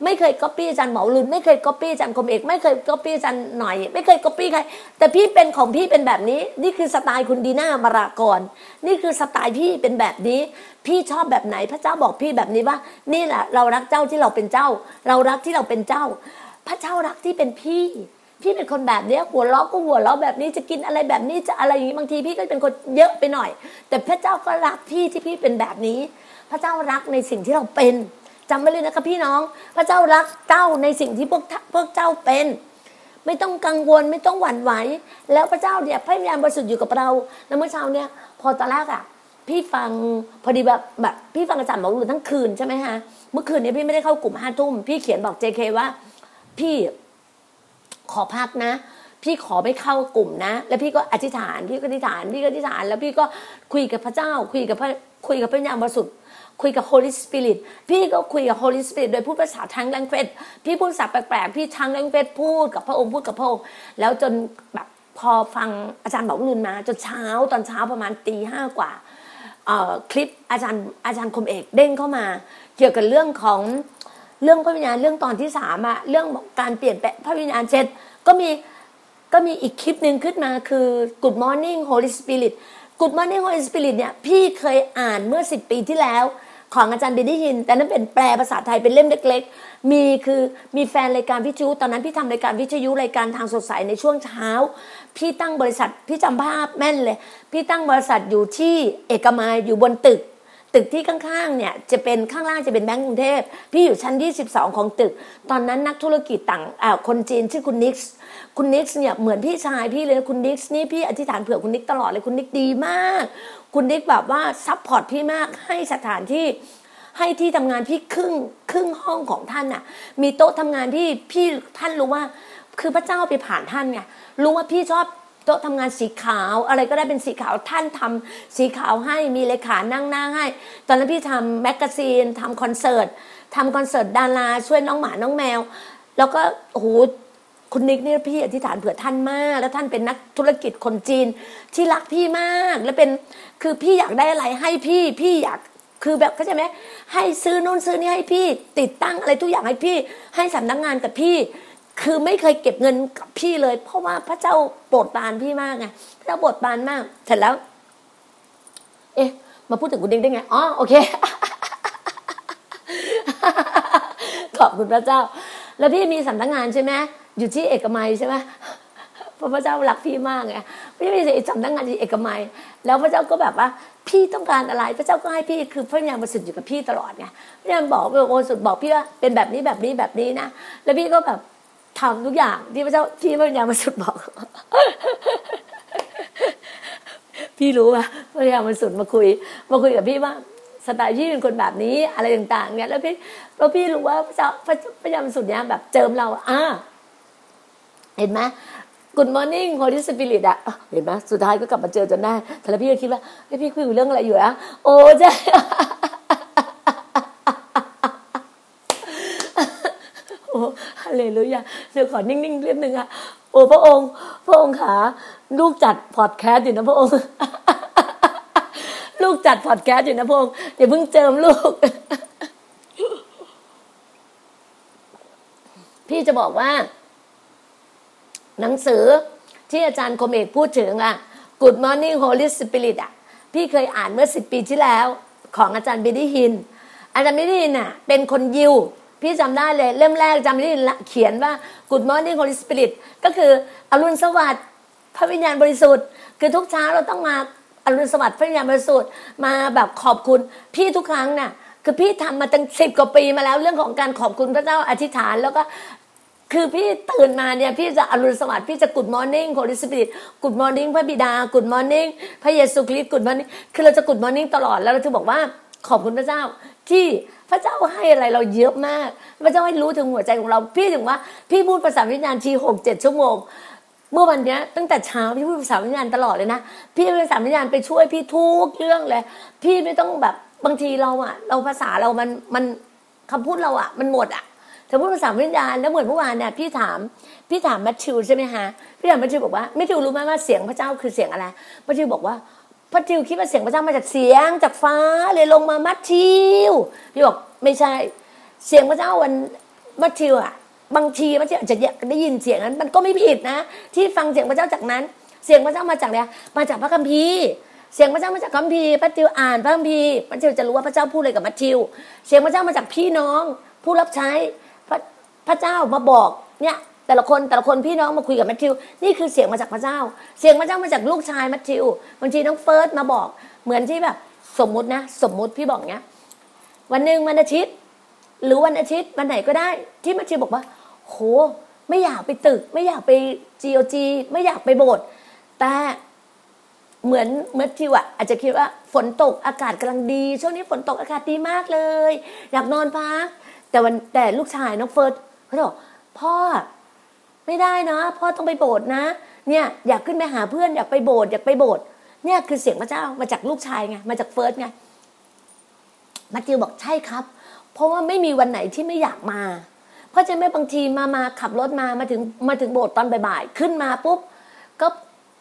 ไม่เคยก๊อปปี้อาจารย์หมอรุนไม่เคยก๊อปปี้อาจารย์คมเอกไม่เคยก๊อปปี้อาจารย์หน่อย ไม่เคยก๊อปปี้ใครแต่พี่เป็นของพี่เป็นแบบนี้ นี่คือสไตล์คุณดีน่ามารากร นี่คือสไตล์พี่เป็นแบบนี้ พี่ชอบแบบไหนพระเจ้าบอกพี่แบบนี้ว่า นี่แหละเรารักเจ้าที่เราเป็นเจ้า เรารักที่เราเป็นเจ้า พระเจ้ารักที่เป็นพี่พี่เป็นคนแบบเนี้ยหัวเราะก็หัวเราะแบบนี้จะกินอะไรแบบนี้จะอะไรอย่างนี้บางทีพี่ก็เป็นคนเยอะไปหน่อย แต่พระเจ้าก็รักพี่ที่พี่เป็นแบบนี้ พระเจ้ารักในสิ่งที่เราเป็น จำไว้เลยนะคะพี่น้อง พระเจ้ารักเจ้าในสิ่งที่พวกพวกเจ้าเป็น ไม่ต้องกังวลไม่ต้องหวั่นไหว แล้วพระเจ้าเนี่ยพระวิญญาณบริสุทธิ์อยู่กับเราแล้วเมื่อเช้าเนี่ยพอตอนแรกอะพี่ฟังพอดีแบบแบบพี่ฟังอาจารย์หมอรุนทั้งคืนใช่ไหมฮะเมื่อคืนนี้พี่ไม่ได้เข้ากลุ่มห้าทุ่มพี่เขียนบอกเจเคว่า พี่ขอพักนะ พี่ขอไม่เข้ากลุ่มนะ แล้วพี่ก็อธิษฐาน พี่ก็อธิษฐานพี่ก็อธิษฐาน แล้วพี่ก็คุยกับพระเจ้า คุยกับพระคุยกับพระวิญญาณบริสุทธิ์ คุยกับ Holy Spirit พี่ก็คุยกับ Holy Spirit โดยพูดภาษาทางแรงเฟสพี่พูดภาษาแปลกๆพี่ทางแรงเฟสพูดกับพระองค์พูดกับพระองค์แล้วจนแบบพอฟังอาจารย์บอกลุนมาจนเช้าตอนเช้าประมาณตีห้ากว่าอ่อคลิปอาจารย์อาจารย์คมเอกเด้งเข้ามา เกี่ยวกับเรื่องของเรื่องพระวิญญาณเรื่องตอนที่สามอะเรื่องการเปลี่ยนแปลงพระวิญญาณเสร็จก็มีก็มีอีกคลิปหนึ่งขึ้นมาคือ Good Morning Holy Spirit Good Morning Holy Spirit เนี่ยพี่เคยอ่านเมื่อสิบปีที่แล้ว ของอาจารย์เบนดี้ฮิน แต่นั้นเป็นแปลภาษาไทยเป็นเล่มเล็ก ๆ มีคือมีแฟนรายการวิทยุตอนนั้นพี่ทำรายการวิทยุรายการทางสดใสในช่วงเช้า พี่ตั้งบริษัทพี่จำภาพแม่นเลย พี่ตั้งบริษัทอยู่ที่เอกมัยอยู่บนตึก ตึกที่ข้างๆเนี่ยจะเป็นข้างล่างจะเป็นแบงก์กรุงเทพพี่อยู่ชั้นที่12ของตึก ตอนนั้นนักธุรกิจต่างอ่าคนจีนชื่อคุณนิกส์คุณนิกส์เนี่ยเหมือนพี่ชายพี่เลยนะคุณนิกส์นี่พี่อธิษฐานเผื่อคุณนิกตลอดเลยคุณนิกดีมาก คุณนิกแบบว่า support พี่มากให้สถานที่ให้ที่ทำงานพี่ครึ่งครึ่งห้องของท่านน่ะ มีโต๊ะทำงานที่พี่ท่านรู้ว่า คือพระเจ้าไปผ่านท่านไงรู้ว่าพี่ชอบโต๊ะทำงานสีขาว อะไรก็ได้เป็นสีขาวท่านทำสีขาวให้มีเลขานั่งหน้าให้ ตอนนั้นพี่ทำแมกกาซีนทำคอนเสิร์ตทำคอนเสิร์ตดาราช่วยน้องหมาน้องแมว แล้วก็โอ้โห คุณนิกเนี่ยพี่อธิษฐานเผื่อท่านมาก แล้วท่านเป็นนักธุรกิจคนจีนที่รักพี่มาก แล้วเป็นคือพี่อยากได้อะไรให้พี่พี่อยากคือแบบเข้าใจไหมให้ซื้อนู่นซื้อนี่ให้พี่ ติดตั้งอะไรทุกอย่างให้พี่ ให้สำนักงานกับพี่ คือไม่เคยเก็บเงินกับพี่เลย เพราะว่าพระเจ้าโปรดปรานพี่มากไงพระเจ้าโปรดปรานมากเสร็จแล้ว เอ๊ะ มาพูดถึงคุณดิงได้ไงอ๋อโอเคขอบคุณพระเจ้า แล้วพี่มีสำนักงานใช่ไหม อยู่ที่เอกมัยใช่ไหมพระพระเจ้ารักพี่มากไงพี่มีสำนักงานที่เอกมัย แล้วพระเจ้าก็แบบว่าพี่ต้องการอะไร พระเจ้าก็ให้พี่คือพระยามาสุดอยู่กับพี่ตลอดไงพระยาบอกโอสุดบอกพี่ว่าเป็นแบบนี้แบบนี้แบบนี้นะแล้วพี่ก็แบบทำทุกอย่างที่พระเจ้าที่พระยามาสุดบอก พี่รู้ป่ะพระยามาสุดมาคุย มาคุยกับพี่ว่าสไตล์พี่เป็นคนแบบนี้อะไรต่าง ๆ เนี่ยแล้วพี่แล้วพี่รู้ว่าพระเจ้าพระพระยามาสุดเนี่ยแบบเจิมเราอ่า เห็นไหม Good morning Holy Spirit อะเห็นไหมสุดท้ายก็กลับมาเจอจนได้แต่แล้วพี่ก็คิดว่าพี่คุยเรื่องอะไรอยู่อะโอ้ใช่โอ้ฮาเลลูยาเดี๋ยวขอนิ่งๆเรื่องหนึ่งอะโอ้พระองค์ พระองค์ขาลูกจัดพอดแคสต์อยู่นะพระองค์ ลูกจัดพอดแคสต์อยู่นะพระองค์อย่าเพิ่งเจิมลูก พี่จะบอกว่า หนังสือที่อาจารย์คมเอกพูดถึงอะ Good Morning Holy Spirit อะ พี่เคยอ่านเมื่อสิบปีที่แล้วของอาจารย์เบนนี่ฮิน อาจารย์เบนนี่ฮินอะเป็นคนยิว พี่จำได้เลยเล่มแรกจารย์เบนนี่ฮินเขียนว่า Good Morning Holy Spirit ก็คืออรุณสวัสดิ์พระวิญญาณบริสุทธิ์ คือทุกเช้าเราต้องมาอรุณสวัสดิ์พระวิญญาณบริสุทธิ์มาแบบขอบคุณพี่ทุกครั้งน่ะคือพี่ทำมาตั้งสิบกว่าปีมาแล้วเรื่องของการขอบคุณพระเจ้าอธิษฐาน แล้วก็ คือพี่ตื่นมาเนี่ยพี่จะอรุณสวัสดิ์พี่จะ good morning Holy Spirit good morning พระบิดา good morning พระเยซูคริสต์ good morning คือเราจะ good morning ตลอดแล้วเราจะบอกว่าขอบคุณพระเจ้า ที่พระเจ้าให้อะไรเราเยอะมาก พระเจ้าให้รู้ถึงหัวใจของเรา พี่ถึงว่าพี่พูดภาษาวิญญาณทีหกเจ็ดชั่วโมงเมื่อวันเนี้ยตั้งแต่เช้าพี่พูดภาษาวิญญาณตลอดเลยนะพี่ภาษาวิญญาณไปช่วยพี่ทุกเรื่องเลย พี่ไม่ต้องแบบบางทีเราอะเราภาษาเรามันมันคำพูดเราอะมันหมดอะ เธอพูดภาษาวิญญาณแล้วเหมือนเมื่อวานเนี่ยพี่ถามพี่ถามแมทธิวใช่ไหมฮะพี่ถามแมทธิวบอกว่าแมทธิวรู้ไหมว่าเสียงพระเจ้าคือเสียงอะไรแมทธิวบอกว่าพระทิวคิดว่าเสียงพระเจ้ามาจากเสียงจากฟ้าเลยลงมามัทธิวพี่บอกไม่ใช่ เสียงพระเจ้าวันมัทธิวอะบางทีมัทธิวอาจจะได้ยินเสียงนั้น มันก็ไม่ผิดนะ ที่ฟังเสียงพระเจ้าจากนั้น เสียงพระเจ้ามาจากอะไรมาจากพระคัมภีร์เสียงพระเจ้ามาจากคัมภีร์พระทิวอ่านพระคัมภีร์พระทิวจะรู้ว่าพระเจ้าพูดอะไรกับมัทธิว เสียงพระเจ้ามาจากพี่น้อง ผู้รับใช้ พระเจ้ามาบอกเนี่ยแต่ละคนแต่ละคนพี่น้องมาคุยกับแมทธิว นี่คือเสียงมาจากพระเจ้า เสียงพระเจ้ามาจากลูกชายแมทธิวบางทีน้องเฟิร์สมาบอก เหมือนที่แบบสมมุตินะ สมมุติพี่บอกเนี้ยวันหนึ่งวันอาทิตย์ หรือวันอาทิตย์วันไหนก็ได้ ที่แมทธิวบอกว่า โห ไม่อยากไปตึก ไม่อยากไปจีโอจีไม่อยากไปโบสถ์แต่เหมือนเมื่อทิวอะอาจจะคิดว่าฝนตกอากาศกำลังดี ช่วงนี้ฝนตกอากาศดีมากเลย อยากนอนพักแต่วันแต่ลูกชายน้องเฟิร์ส เขาบอกพ่อไม่ได้นะพ่อต้องไปโบสถ์นะ เนี่ยอยากขึ้นไปหาเพื่อนอยากไปโบสถ์อยากไปโบสถ์เนี่ยคือเสียงพระเจ้ามาจากลูกชายไงมาจากเฟิร์สไงมัทธิวบอกใช่ครับ เพราะว่าไม่มีวันไหนที่ไม่อยากมา เพราะฉะนั้นบางทีมามาขับรถมามาถึงมาถึงโบสถ์ตอนบ่ายๆขึ้นมาปุ๊บก็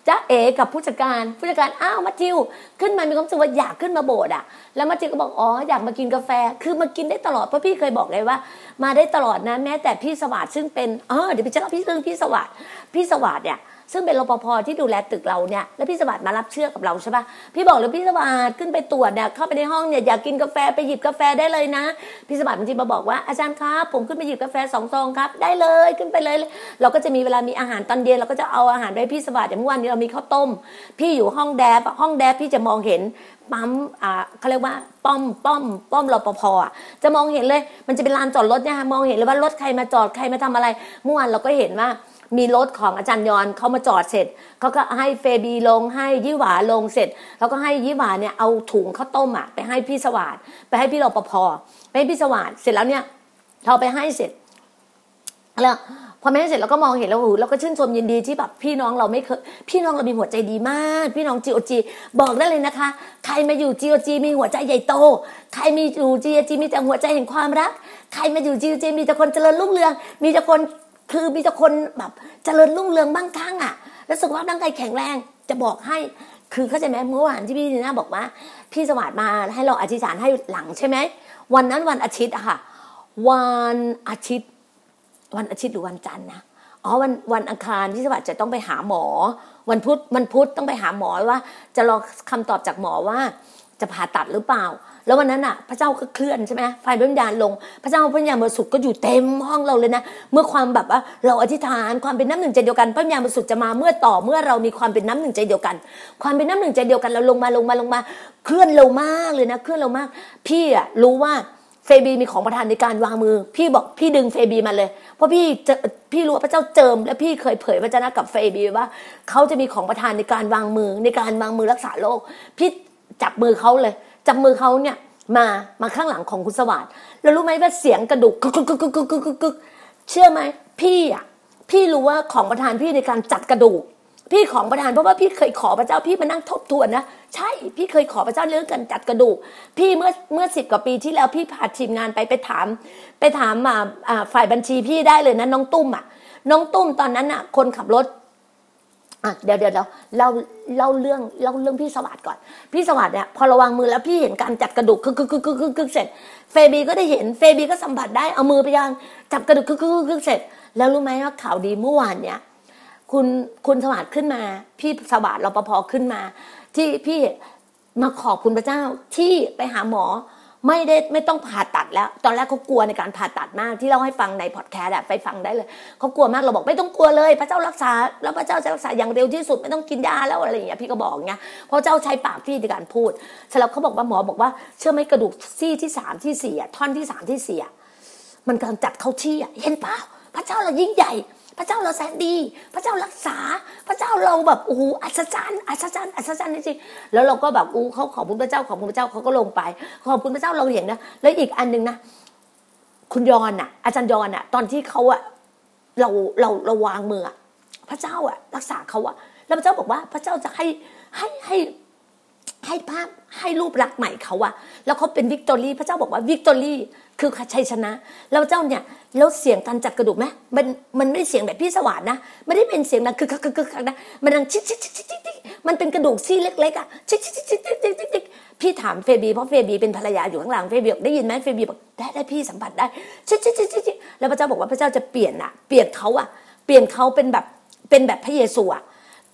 จ้าเอ๋กับผู้จัดการผู้จัดการอ้าวมาจิว ขึ้นมามีความรู้สึกว่าอยากขึ้นมาโบสถ์อะ แล้วมาจิวก็บอกอ๋ออยากมากินกาแฟ คือมากินได้ตลอดเพราะพี่เคยบอกเลยว่า มาได้ตลอดนะแม้แต่พี่สวัสด์ซึ่งเป็นเออเดี๋ยวไปเจอพี่เรื่องพี่สวัสด์พี่สวัสด์เนี่ย ซึ่งเป็นรปภที่ดูแลตึกเราเนี่ยแล้วพี่สวัสดิ์มารับเชื่อกับเราใช่ปะพี่บอกเลยพี่สวัสดิ์ขึ้นไปตรวจเนี่ยเข้าไปในห้องเนี่ยอยากกินกาแฟไปหยิบกาแฟได้เลยนะ พี่สวัสดิ์บางทีมาบอกว่าอาจารย์ครับ ผมขึ้นไปหยิบกาแฟสองซองครับ ได้เลยขึ้นไปเลย เราก็จะมีเวลามีอาหารตอนเย็นเราก็จะเอาอาหารไปพี่สวัสดิ์อย่างเมื่อวานนี้เรามีข้าวต้ม พี่อยู่ห้องแดบห้องแดบพี่จะมองเห็นปั๊มอ่าเขาเรียกว่าป้อมป้อมป้อมรปภอะจะมองเห็นเลย มันจะเป็นลานจอดรถเนี่ยมองเห็นเลยว่ารถใครมาจอดใครมาทำอะไรเมื่อวานเราก็เห็นว่า มีรถของอาจารย์ยอนเขามาจอดเสร็จเขาก็ให้เฟบีลงให้ยี่หวาลงเสร็จแล้วก็ให้ยี่หวาเนี่ยเอาถุงข้าวต้มอะไปให้พี่สวัสดไปให้พี่รปภไปให้พี่สวัสดเสร็จแล้วเนี่ยเราไปให้เสร็จแล้วพอแม่เสร็จเราก็มองเห็นแล้วโอ้โหเราก็ชื่นชมยินดีที่แบบพี่น้องเราไม่เคยพี่น้องเรามีหัวใจดีมาก พี่น้องจีโอจีบอกได้เลยนะคะ ใครมาอยู่จีโอจีมีหัวใจใหญ่โต ใครมีอยู่จีโอจีมีแต่หัวใจแห่งความรัก ใครมาอยู่จีโอจีมีแต่คนเจริญรุ่งเรือง มีแต่คน คือมีแต่คนแบบเจริญรุ่งเรืองบ้างข้งอะ และสุขภาพร่างกายแข็งแรงจะบอกให้ คือเข้าใจไหมเมื่อวานที่พี่ดีน่าบอกว่า พี่สวัสดมาให้เราอธิษฐานให้หลังใช่ไหมวันนั้นวันอาทิตย์อะค่ะ วันอาทิตย์ วันอาทิตย์หรือวันจันทร์นะอ๋อวันวันอังคารที่สวัสดิ์จะต้องไปหาหมอ วันพุธวันพุธต้องไปหาหมอว่า จะรอคำตอบจากหมอว่า จะผ่าตัดหรือเปล่า แล้ววันนั้นอะ พระเจ้าก็เคลื่อนใช่ไหมไฟพระวิญญาณลง พระเจ้าพระวิญญาณบริสุทธิ์ก็อยู่เต็มห้องเราเลยนะ เมื่อความแบบว่าเราอธิษฐานความเป็นน้ำหนึ่งใจเดียวกันพระวิญญาณบริสุทธิ์จะมาเมื่อต่อเมื่อเรามีความเป็นน้ำหนึ่งใจเดียวกัน ความเป็นน้ำหนึ่งใจเดียวกันเราลงมาลงมาลงมา เคลื่อนเร็วมากเลยนะเคลื่อนเร็วมาก พี่อะรู้ว่าเฟบีมีของประทานในการวางมือ พี่บอกพี่ดึงเฟบีมาเลย เพราะพี่เจอพี่รู้ว่าพระเจ้าเจิม และพี่เคยเผยพระเจ้ากับเฟบีว่าเขาจะมีของประทานในการวางมือในการวางมือรักษาโรคพี่จับมือเขาเลย จับมือเขาเนี่ยมามาข้างหลังของคุณสวัสด์แล้วรู้ไหมว่าเสียงกระดูกกึกกึกกึกกึกกึกเชื่อไหมพี่อะพี่รู้ว่าของประธานพี่ในการจัดกระดูก พี่ของประธานเพราะว่าพี่เคยขอพระเจ้าพี่มานั่งทบทวนนะใช่พี่เคยขอพระเจ้าเรื่องการจัดกระดูก พี่เมื่อเมื่อสิบกว่าปีที่แล้วพี่พาทีมงานไปไปถาม ไปถามมาฝ่ายบัญชีพี่ได้เลยนะน้องตุ้มอะน้องตุ้มตอนนั้นอะ คนขับรถ อะเดี๋ยวเดี๋ยวเดี๋ยวเราเล่าเรื่องเล่าเรื่องพี่สวัสด์ก่อน พี่สวัสด์เนี่ยพอระวังมือแล้วพี่เห็นการจัดกระดูกคึกคึกคึกคึกคึกเสร็จ เฟบีก็ได้เห็นเฟบีก็สัมผัสได้เอามือไปยังจับกระดูกคึกคึกคึกคึกเสร็จ แล้วรู้ไหมว่าข่าวดีเมื่อวานเนี่ยคุณคุณสวัสด์ขึ้นมา พี่สวัสด์รปภขึ้นมา ที่พี่มาขอบคุณพระเจ้าที่ไปหาหมอ ไม่ได้ไม่ต้องผ่าตัดแล้ว ตอนแรกเขากลัวในการผ่าตัดมากที่เราให้ฟังในพอดแคสต์อะไปฟังได้เลยเขากลัวมากเราบอกไม่ต้องกลัวเลย พระเจ้ารักษา แล้วพระเจ้าจะรักษาอย่างเร็วที่สุดไม่ต้องกินยาแล้วอะไรอย่างเงี้ยพี่ก็บอกเงี้ยเพราะเจ้าใช้ปากพี่ในการพูดเสร็จแล้วเขาบอกว่าหมอบอกว่าเชื่อไหมกระดูกซี่ที่สามที่สี่ท่อนที่สามที่สี่มันกำลังจัดเข้าที่เห็นเปล่าพระเจ้าเรายิ่งใหญ่ พระเจ้าเราแสนดี พระเจ้ารักษา พระเจ้าเราแบบโอ้โหอัศจรรย์อัศจรรย์อัศจรรย์จริงๆแล้วเราก็แบบอู้เขาขอบคุณพระเจ้าขอบคุณพระเจ้าเขาก็ลงไป ขอบคุณพระเจ้าเราเห็นนะแล้วอีกอันหนึ่งนะคุณยอนอะ อาจารย์ยอนอะ ตอนที่เขาอะเราเราเราวางมืออะพระเจ้าอะ รักษาเขาอะแล้วพระเจ้าบอกว่าพระเจ้าจะให้ให้ให้ ให้ภาพให้รูปลักษณ์ใหม่เขาอะแล้วเขาเป็น victory พระเจ้าบอกว่า victory คือชัยชนะ แล้วเจ้าเนี่ยแล้วเสียงการจัดกระดูกไหมมันมันไม่ได้เสียงแบบพี่สวรรค์นะไม่ได้เป็นเสียงดังคือคือคือคือนะมันดังชิชิชิชิชิมันเป็นกระดูกซี่เล็กๆอะชิชิชิชิชิชิชิพี่ถามเฟบีเพราะเฟบีเป็นภรรยาอยู่ข้างหลังเฟบีบอกได้ยินไหมเฟบีบอกได้ได้พี่สัมผัสได้ชิชิชิชิชิแล้วพระเจ้าบอกว่าพระเจ้าจะเปลี่ยนอะเปลี่ยนเขาอะเปลี่ยนเขาเป็นแบบเป็นแบบพระเยซูอะ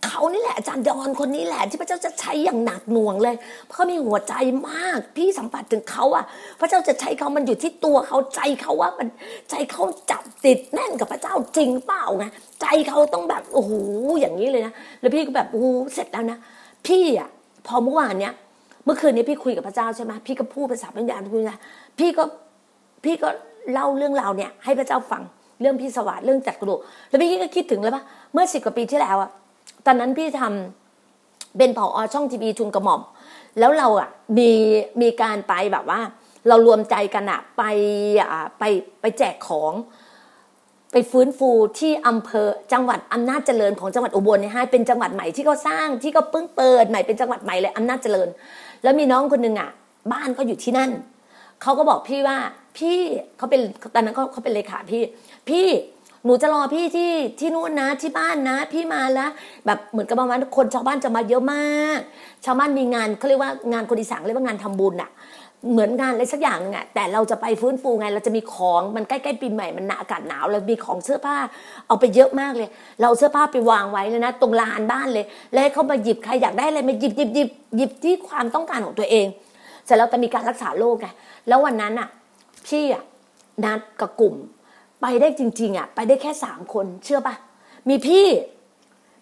เขานี่แหละอาจารย์ยอนคนนี้แหละที่พระเจ้าจะใช้อย่างหนักหน่วงเลยเพราะเขามีหัวใจมาก พี่สัมผัสถึงเขาอะพระเจ้าจะใช้เขามันอยู่ที่ตัวเขาใจเขาว่ามันใจเขาจับติดแน่นกับพระเจ้าจริงเปล่าไงใจเขาต้องแบบโอ้โหอย่างนี้เลยนะแล้วพี่ก็แบบโอ้โหเสร็จแล้วนะพี่อะพอเมื่อวานเนี้ยเมื่อคืนนี้พี่คุยกับพระเจ้าใช่ไหมพี่ก็พูดภาษาวิญญาณพูดนะพี่ก็พี่ก็เล่าเรื่องราวเนี่ยให้พระเจ้าฟังเรื่องพี่สวัสดิ์เรื่องจัดกระดูกแล้วพี่ก็คิดถึงเลยปะเมื่อสิบกว่าปีที่แล้วอะ ตอนนั้นพี่ทำเป็นผอช่องทีวีทุนกระหม่อม แล้วเราอะมีมีการไปแบบว่า เรารวมใจกันอะไปอ่าไปไปแจกของ ไปฟื้นฟูที่อำเภอจังหวัดอำนาจเจริญของจังหวัดอุบลเนี่ยให้เป็นจังหวัดใหม่ที่เขาสร้างที่เขาเพิ่งเปิดใหม่เป็นจังหวัดใหม่เลยอำนาจเจริญ แล้วมีน้องคนหนึ่งอะ บ้านก็อยู่ที่นั่นเขาก็บอกพี่ว่าพี่เขาเป็นตอนนั้นเขาเขาเป็นเลขาพี่ พี่ หนูจะรอพี่ที่ที่นู่นนะที่บ้านนะ พี่มาแล้วแบบเหมือนกับประมาณคนชาวบ้านจะมาเยอะมาก ชาวบ้านมีงานเขาเรียกว่างานคนอีสานเรียกว่างานทำบุญอะเหมือนงานอะไรสักอย่างนึงอะแต่เราจะไปฟื้นฟูไง เราจะมีของมันใกล้ๆปีใหม่มันหนาอากาศหนาวเรามีของเสื้อผ้า เอาไปเยอะมากเลย เราเสื้อผ้าไปวางไว้เลยนะ ตรงลานบ้านเลย แล้วให้เขามาหยิบใครอยากได้อะไรมาหยิบหยิบหยิบหยิบที่ความต้องการของตัวเองเสร็จแล้วจะมีการรักษาโรคไงแล้ววันนั้นอะพี่อะนัดกับกลุ่ม ไปได้จริง ๆอะไปได้แค่สามคนเชื่อปะมีพี่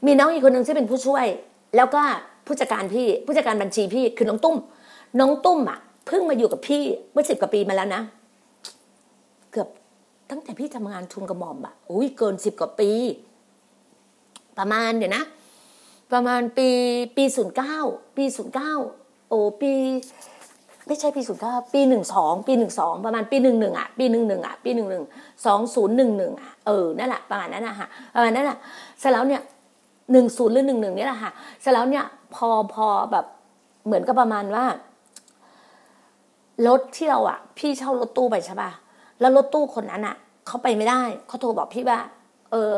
มีน้องอีกคนหนึ่งที่เป็นผู้ช่วย แล้วก็ผู้จัดการพี่ผู้จัดการบัญชีพี่คือน้องตุ้ม น้องตุ้มอะเพิ่งมาอยู่กับพี่เมื่อสิบกว่าปีมาแล้วนะเกือบตั้งแต่พี่ทำงานทุนกระหม่อมอะอุ้ยเกินสิบกว่าปี ประมาณเดี๋ยวนะ ประมาณปีปีศูนย์เก้าปีศูนย์เก้าโอ้ปี ไม่ใช่ปีศูนย์เก้าปีหนึ่งสองปีหนึ่งสองประมาณปีหนึ่งหนึ่งอะปีหนึ่งหนึ่งอะปีหนึ่งหนึ่งสองศูนย์หนึ่งหนึ่งอะเออนั่นแหละประมาณนั้นนะฮะประมาณนั้นอะเสร็จแล้วเนี่ยหนึ่งศูนย์หรือหนึ่งหนึ่งนี่แหละค่ะเสร็จแล้วเนี่ยพอพอแบบเหมือนกับประมาณว่ารถที่เราอะ พี่เช่ารถตู้ไปใช่ป่ะแล้วรถตู้คนนั้นอะเขาไปไม่ได้เขาโทรบอกพี่ว่า เออ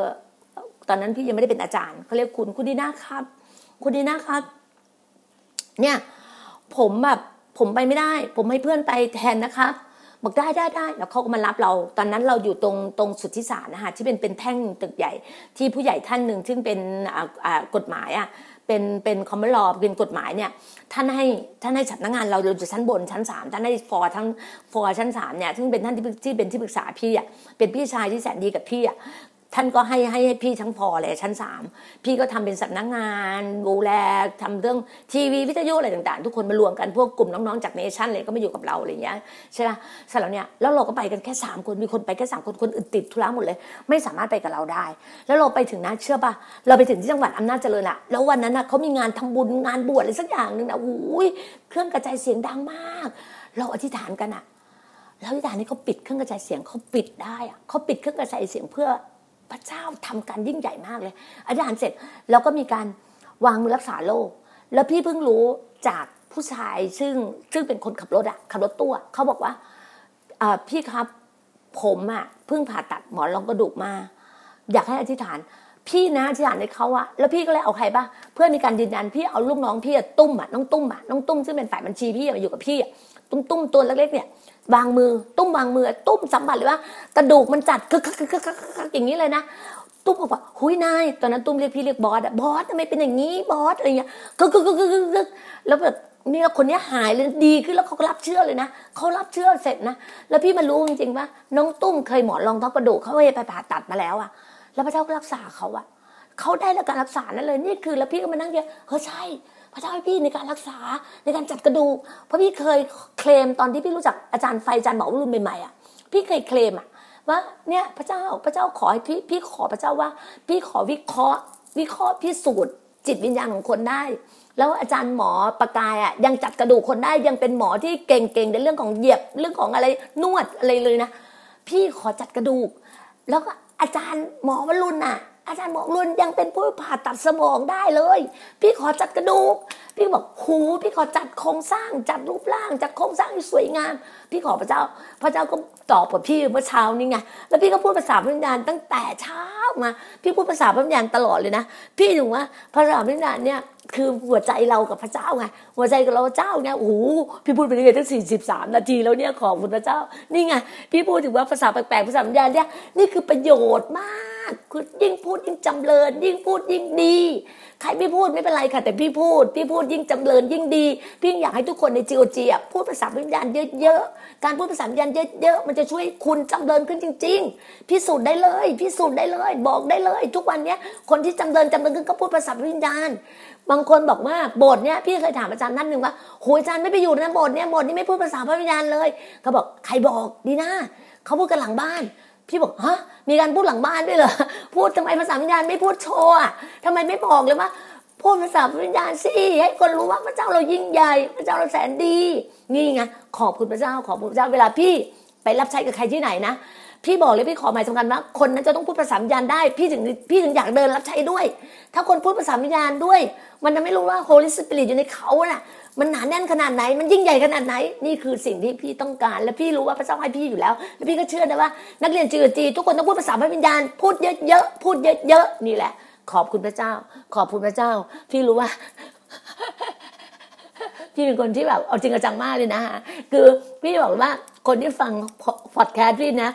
ตอนนั้นพี่ยังไม่ได้เป็นอาจารย์เขาเรียกคุณคุณดีน่าครับ คุณดีน่าครับ เนี่ย ผมแบบ ผมไปไม่ได้ ผมให้เพื่อนไปแทนนะคะ บอกได้ได้ได้แล้วเขาก็มารับเรา ตอนนั้นเราอยู่ตรงตรงสุทธิสารนะคะที่เป็นเป็นแท่งตึกใหญ่ ที่ผู้ใหญ่ท่านหนึ่งซึ่งเป็นกฎหมายอะเป็นเป็นคอมมอนลอเป็นกฎหมายเนี่ยท่านให้ท่านให้สำนักงานเราเราอยู่ชั้นบนชั้นสามท่านให้ฟอร์ทั้งฟอร์ชั้นสามเนี่ยซึ่งเป็นท่านที่ที่เป็นที่ปรึกษาพี่อะเป็นพี่ชายที่แสนดีกับพี่อะ ท่านก็ให้ให้ให้พี่ทั้งพอเลยชั้นสามพี่ก็ทำเป็นสำนักงานดูแลทำเรื่องทีวีวิทยุอะไรต่างๆ ทุกคนมารวมกันพวกกลุ่มน้องๆจากเนชั่นเลยก็มาอยู่กับเราอะไรอย่างเงี้ยใช่ไหมเสร็จแล้วเนี่ยแล้วเราก็ไปกันแค่สามคนมีคนไปแค่สามคนคนอื่นติดธุระหมดเลย ไม่สามารถไปกับเราได้ แล้วเราไปถึงนะเชื่อป่ะเราไปถึงที่จังหวัดอำนาจเจริญอะแล้ววันนั้นอะเขามีงานทำบุญงานบวชอะไรสักอย่างหนึ่งนะอุ้ยเครื่องกระจายเสียงดังมาก เราอธิษฐานกันอะแล้วอธิษฐานนี้เขาปิดเครื่องกระจายเสียงเขาปิดได้อะเขาปิดเครื่องกระจายเสียงเพื่อ พระเจ้าทำการยิ่งใหญ่มากเลย อาจารย์เสร็จแล้วก็มีการวางมือรักษาโรคแล้วพี่เพิ่งรู้จากผู้ชายซึ่งซึ่งเป็นคนขับรถอะขับรถตู้เขาบอกว่าพี่ครับผมอะเพิ่งผ่าตัดหมอนรองกระดูกมา อยากให้อธิษฐาน พี่นะอธิษฐานในเขาอะแล้วพี่ก็เลยเอาใครบ้าเพื่อมีการยืนยันพี่เอาลูกน้องพี่ตุ้มอะน้องตุ้มอะน้องตุ้มซึ่งเป็นฝ่ายบัญชีพี่มาอยู่กับพี่ตุ้มตุ้มตัวเล็กๆเนี่ย วางมือ ตุ้มวางมือ ตุ้มสัมผัสเลยว่ากระดูกมันจัดคึกคึกคึกคึกอย่างนี้เลยนะตุ้มบอกว่าหุยนายตอนนั้นตุ้มเรียกพี่เรียกบอสอะบอสทำไมเป็นอย่างนี้บอสอะไรเงี้ยคึกคึกคึกคึกคึกแล้วแบบนี่คนนี้หายเลยดีขึ้นแล้วเขารับเชื่อเลยนะเขารับเชื่อเสร็จนะแล้วพี่มารู้จริงๆว่าน้องตุ้มเคยหมอนรองท้องกระดูกเขาไปผ่าตัดมาแล้วอะแล้วพระเจ้าก็รักษาเขาอะเขาได้รับการรักษานั่นเลยนี่คือแล้วพี่ก็มานั่งเดียวเฮ้ยใช่ พระเจ้าให้พี่ในการรักษาในการจัดกระดูกเพราะพี่เคยเคลมตอนที่พี่รู้จักอาจารย์ไฟอาจารย์หมอวรุณใหม่ๆอะพี่เคยเคลมอะว่าเนี่ยพระเจ้าพระเจ้าขอให้พี่พี่ขอพระเจ้าว่า พี่ขอวิเคราะห์ วิเคราะห์พิสูจน์จิตวิญญาณของคนได้ แล้วอาจารย์หมอประกายอะยังจัดกระดูกคนได้ยังเป็นหมอที่เก่งๆในเรื่องของเหยียบเรื่องของอะไรนวดอะไรเลยนะ พี่ขอจัดกระดูก แล้วก็อาจารย์หมอวรุณอะ อาจารย์บอกรุนยังเป็นผู้ผ่าตัดสมองได้เลย พี่ขอจัดกระดูก พี่บอกหูพี่ขอจัดโครงสร้าง จัดรูปร่าง จัดโครงสร้างที่สวยงาม พี่ขอพระเจ้า พระเจ้าก็ตอบกับพี่เมื่อเช้านี้ไง แล้วพี่ก็พูดภาษาพิญญาณตั้งแต่เช้ามา พี่พูดภาษาพิญญาณตลอดเลยนะ พี่ถึงว่าภาษาพิญญาณเนี่ย คือหัวใจเรากับพระเจ้าไงหัวใจกับเราเจ้าไงโอ้โหพี่พูดไปเรื่อยตั้งสี่สิบสามนาทีแล้วเนี่ยขอบคุณพระเจ้า นี่ไงพี่พูดถึงว่าภาษาแปลกๆภาษาวิญญาเนี่ยนี่คือประโยชน์มากคือยิ่งพูดยิ่งจำเริญยิ่งพูดยิ่งดี ใครไม่พูดไม่เป็นไรค่ะ แต่พี่พูด พี่พูดยิ่งจำเริญยิ่งดี พี่อยากให้ทุกคนในจีโอจีพูดภาษาวิญญาณเยอะๆการพูดภาษาวิญญาณเยอะๆมันจะช่วยคุณจำเริญขึ้นจริง ๆ พิสูจน์ได้เลยพิสูจน์ได้เลย บอกได้เลย ทุกวันเนี้คนที่จำเริญจำเริญขึ้นก็พูดภาษาวิญญาณ บางคนบอกว่าโบสถ์เนี้ยพี่เคยถามอาจารย์ท่านหนึ่งว่าโหอาจารย์ไม่ไปอยู่ในโบสถ์เนี้ยโบสถ์นี้ไม่พูดภาษาพระวิญญาณเลยเขาบอกใครบอกดีนะเขาพูดกันหลังบ้าน พี่บอกฮะมีการพูดหลังบ้านด้วยเหรอพูดทำไมภาษาวิญญาณไม่พูดโชว์อะทำไมไม่บอกเลยว่าพูดภาษาวิญญาณสิให้คนรู้ว่าพระเจ้าเรายิ่งใหญ่พระเจ้าเราแสนดี นี่ไงขอบคุณพระเจ้าขอบคุณพระเจ้าเวลาพี่ไปรับใช้กับใครที่ไหนนะ พี่บอกเลยพี่ขอหมายสำคัญว่าคนนั้นจะต้องพูดภาษาวิญญาณได้พี่ถึงพี่ถึงอยากเดินรับใช้ด้วย ถ้าคนพูดภาษาวิญญาณด้วย มันจะไม่รู้ว่า Holy Spirit อยู่ในเขาน่ะมันหนาแน่นขนาดไหน มันยิ่งใหญ่ขนาดไหน นี่คือสิ่งที่พี่ต้องการ และพี่รู้ว่าพระเจ้าให้พี่อยู่แล้ว และพี่ก็เชื่อนะว่า นักเรียนจีจีทุกคนต้องพูดภาษาพระวิญญาณ พูดเยอะๆพูดเยอะๆนี่แหละ ขอบคุณพระเจ้า ขอบคุณพระเจ้า พี่รู้ว่าพี่เป็นคนที่แบบเอาจริงเอาจังมากเลยนะฮะคือพี่บอกว่าคนที่ฟังพอดแคสต์พี่นะ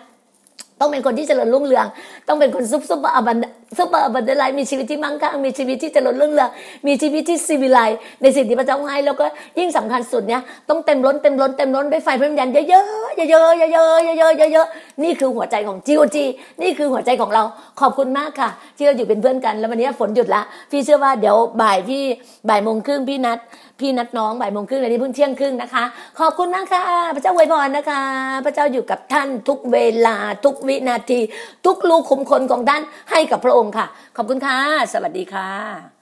ต้องเป็นคนที่เจริญรุ่งเรือง ต้องเป็นคนซุป super abun super abundantly มีชีวิตที่มั่งคั่ง มีชีวิตที่เจริญรุ่งเรือง มีชีวิตที่ซีวิไลในสิ่งที่พระเจ้าให้ แล้วก็ยิ่งสำคัญสุดเนี่ยต้องเต็มล้นเต็มล้นเต็มล้นด้วยไฟพระวิญญาณเยอะเยอะๆเยอะๆเยอะๆเยอะๆเยอะๆนี่คือหัวใจของ GOG นี่คือหัวใจของเรา ขอบคุณมากค่ะ ที่เราอยู่เป็นเพื่อนกัน แล้ววันนี้ฝนหยุดละ พี่เชื่อว่าเดี๋ยวบ่ายพี่บ่ายโมงครึ่งพี่นัด พี่นัดน้องบ่ายโมงครึ่งเลยที่เพิ่งเที่ยงครึ่งนะคะ ขอบคุณมากค่ะ พระเจ้าอวยพรนะคะ พระเจ้าอยู่กับท่านทุกเวลาทุกวินาที ทุกลูกขุมคนของท่านให้กับพระองค์ค่ะ ขอบคุณค่ะ สวัสดีค่ะ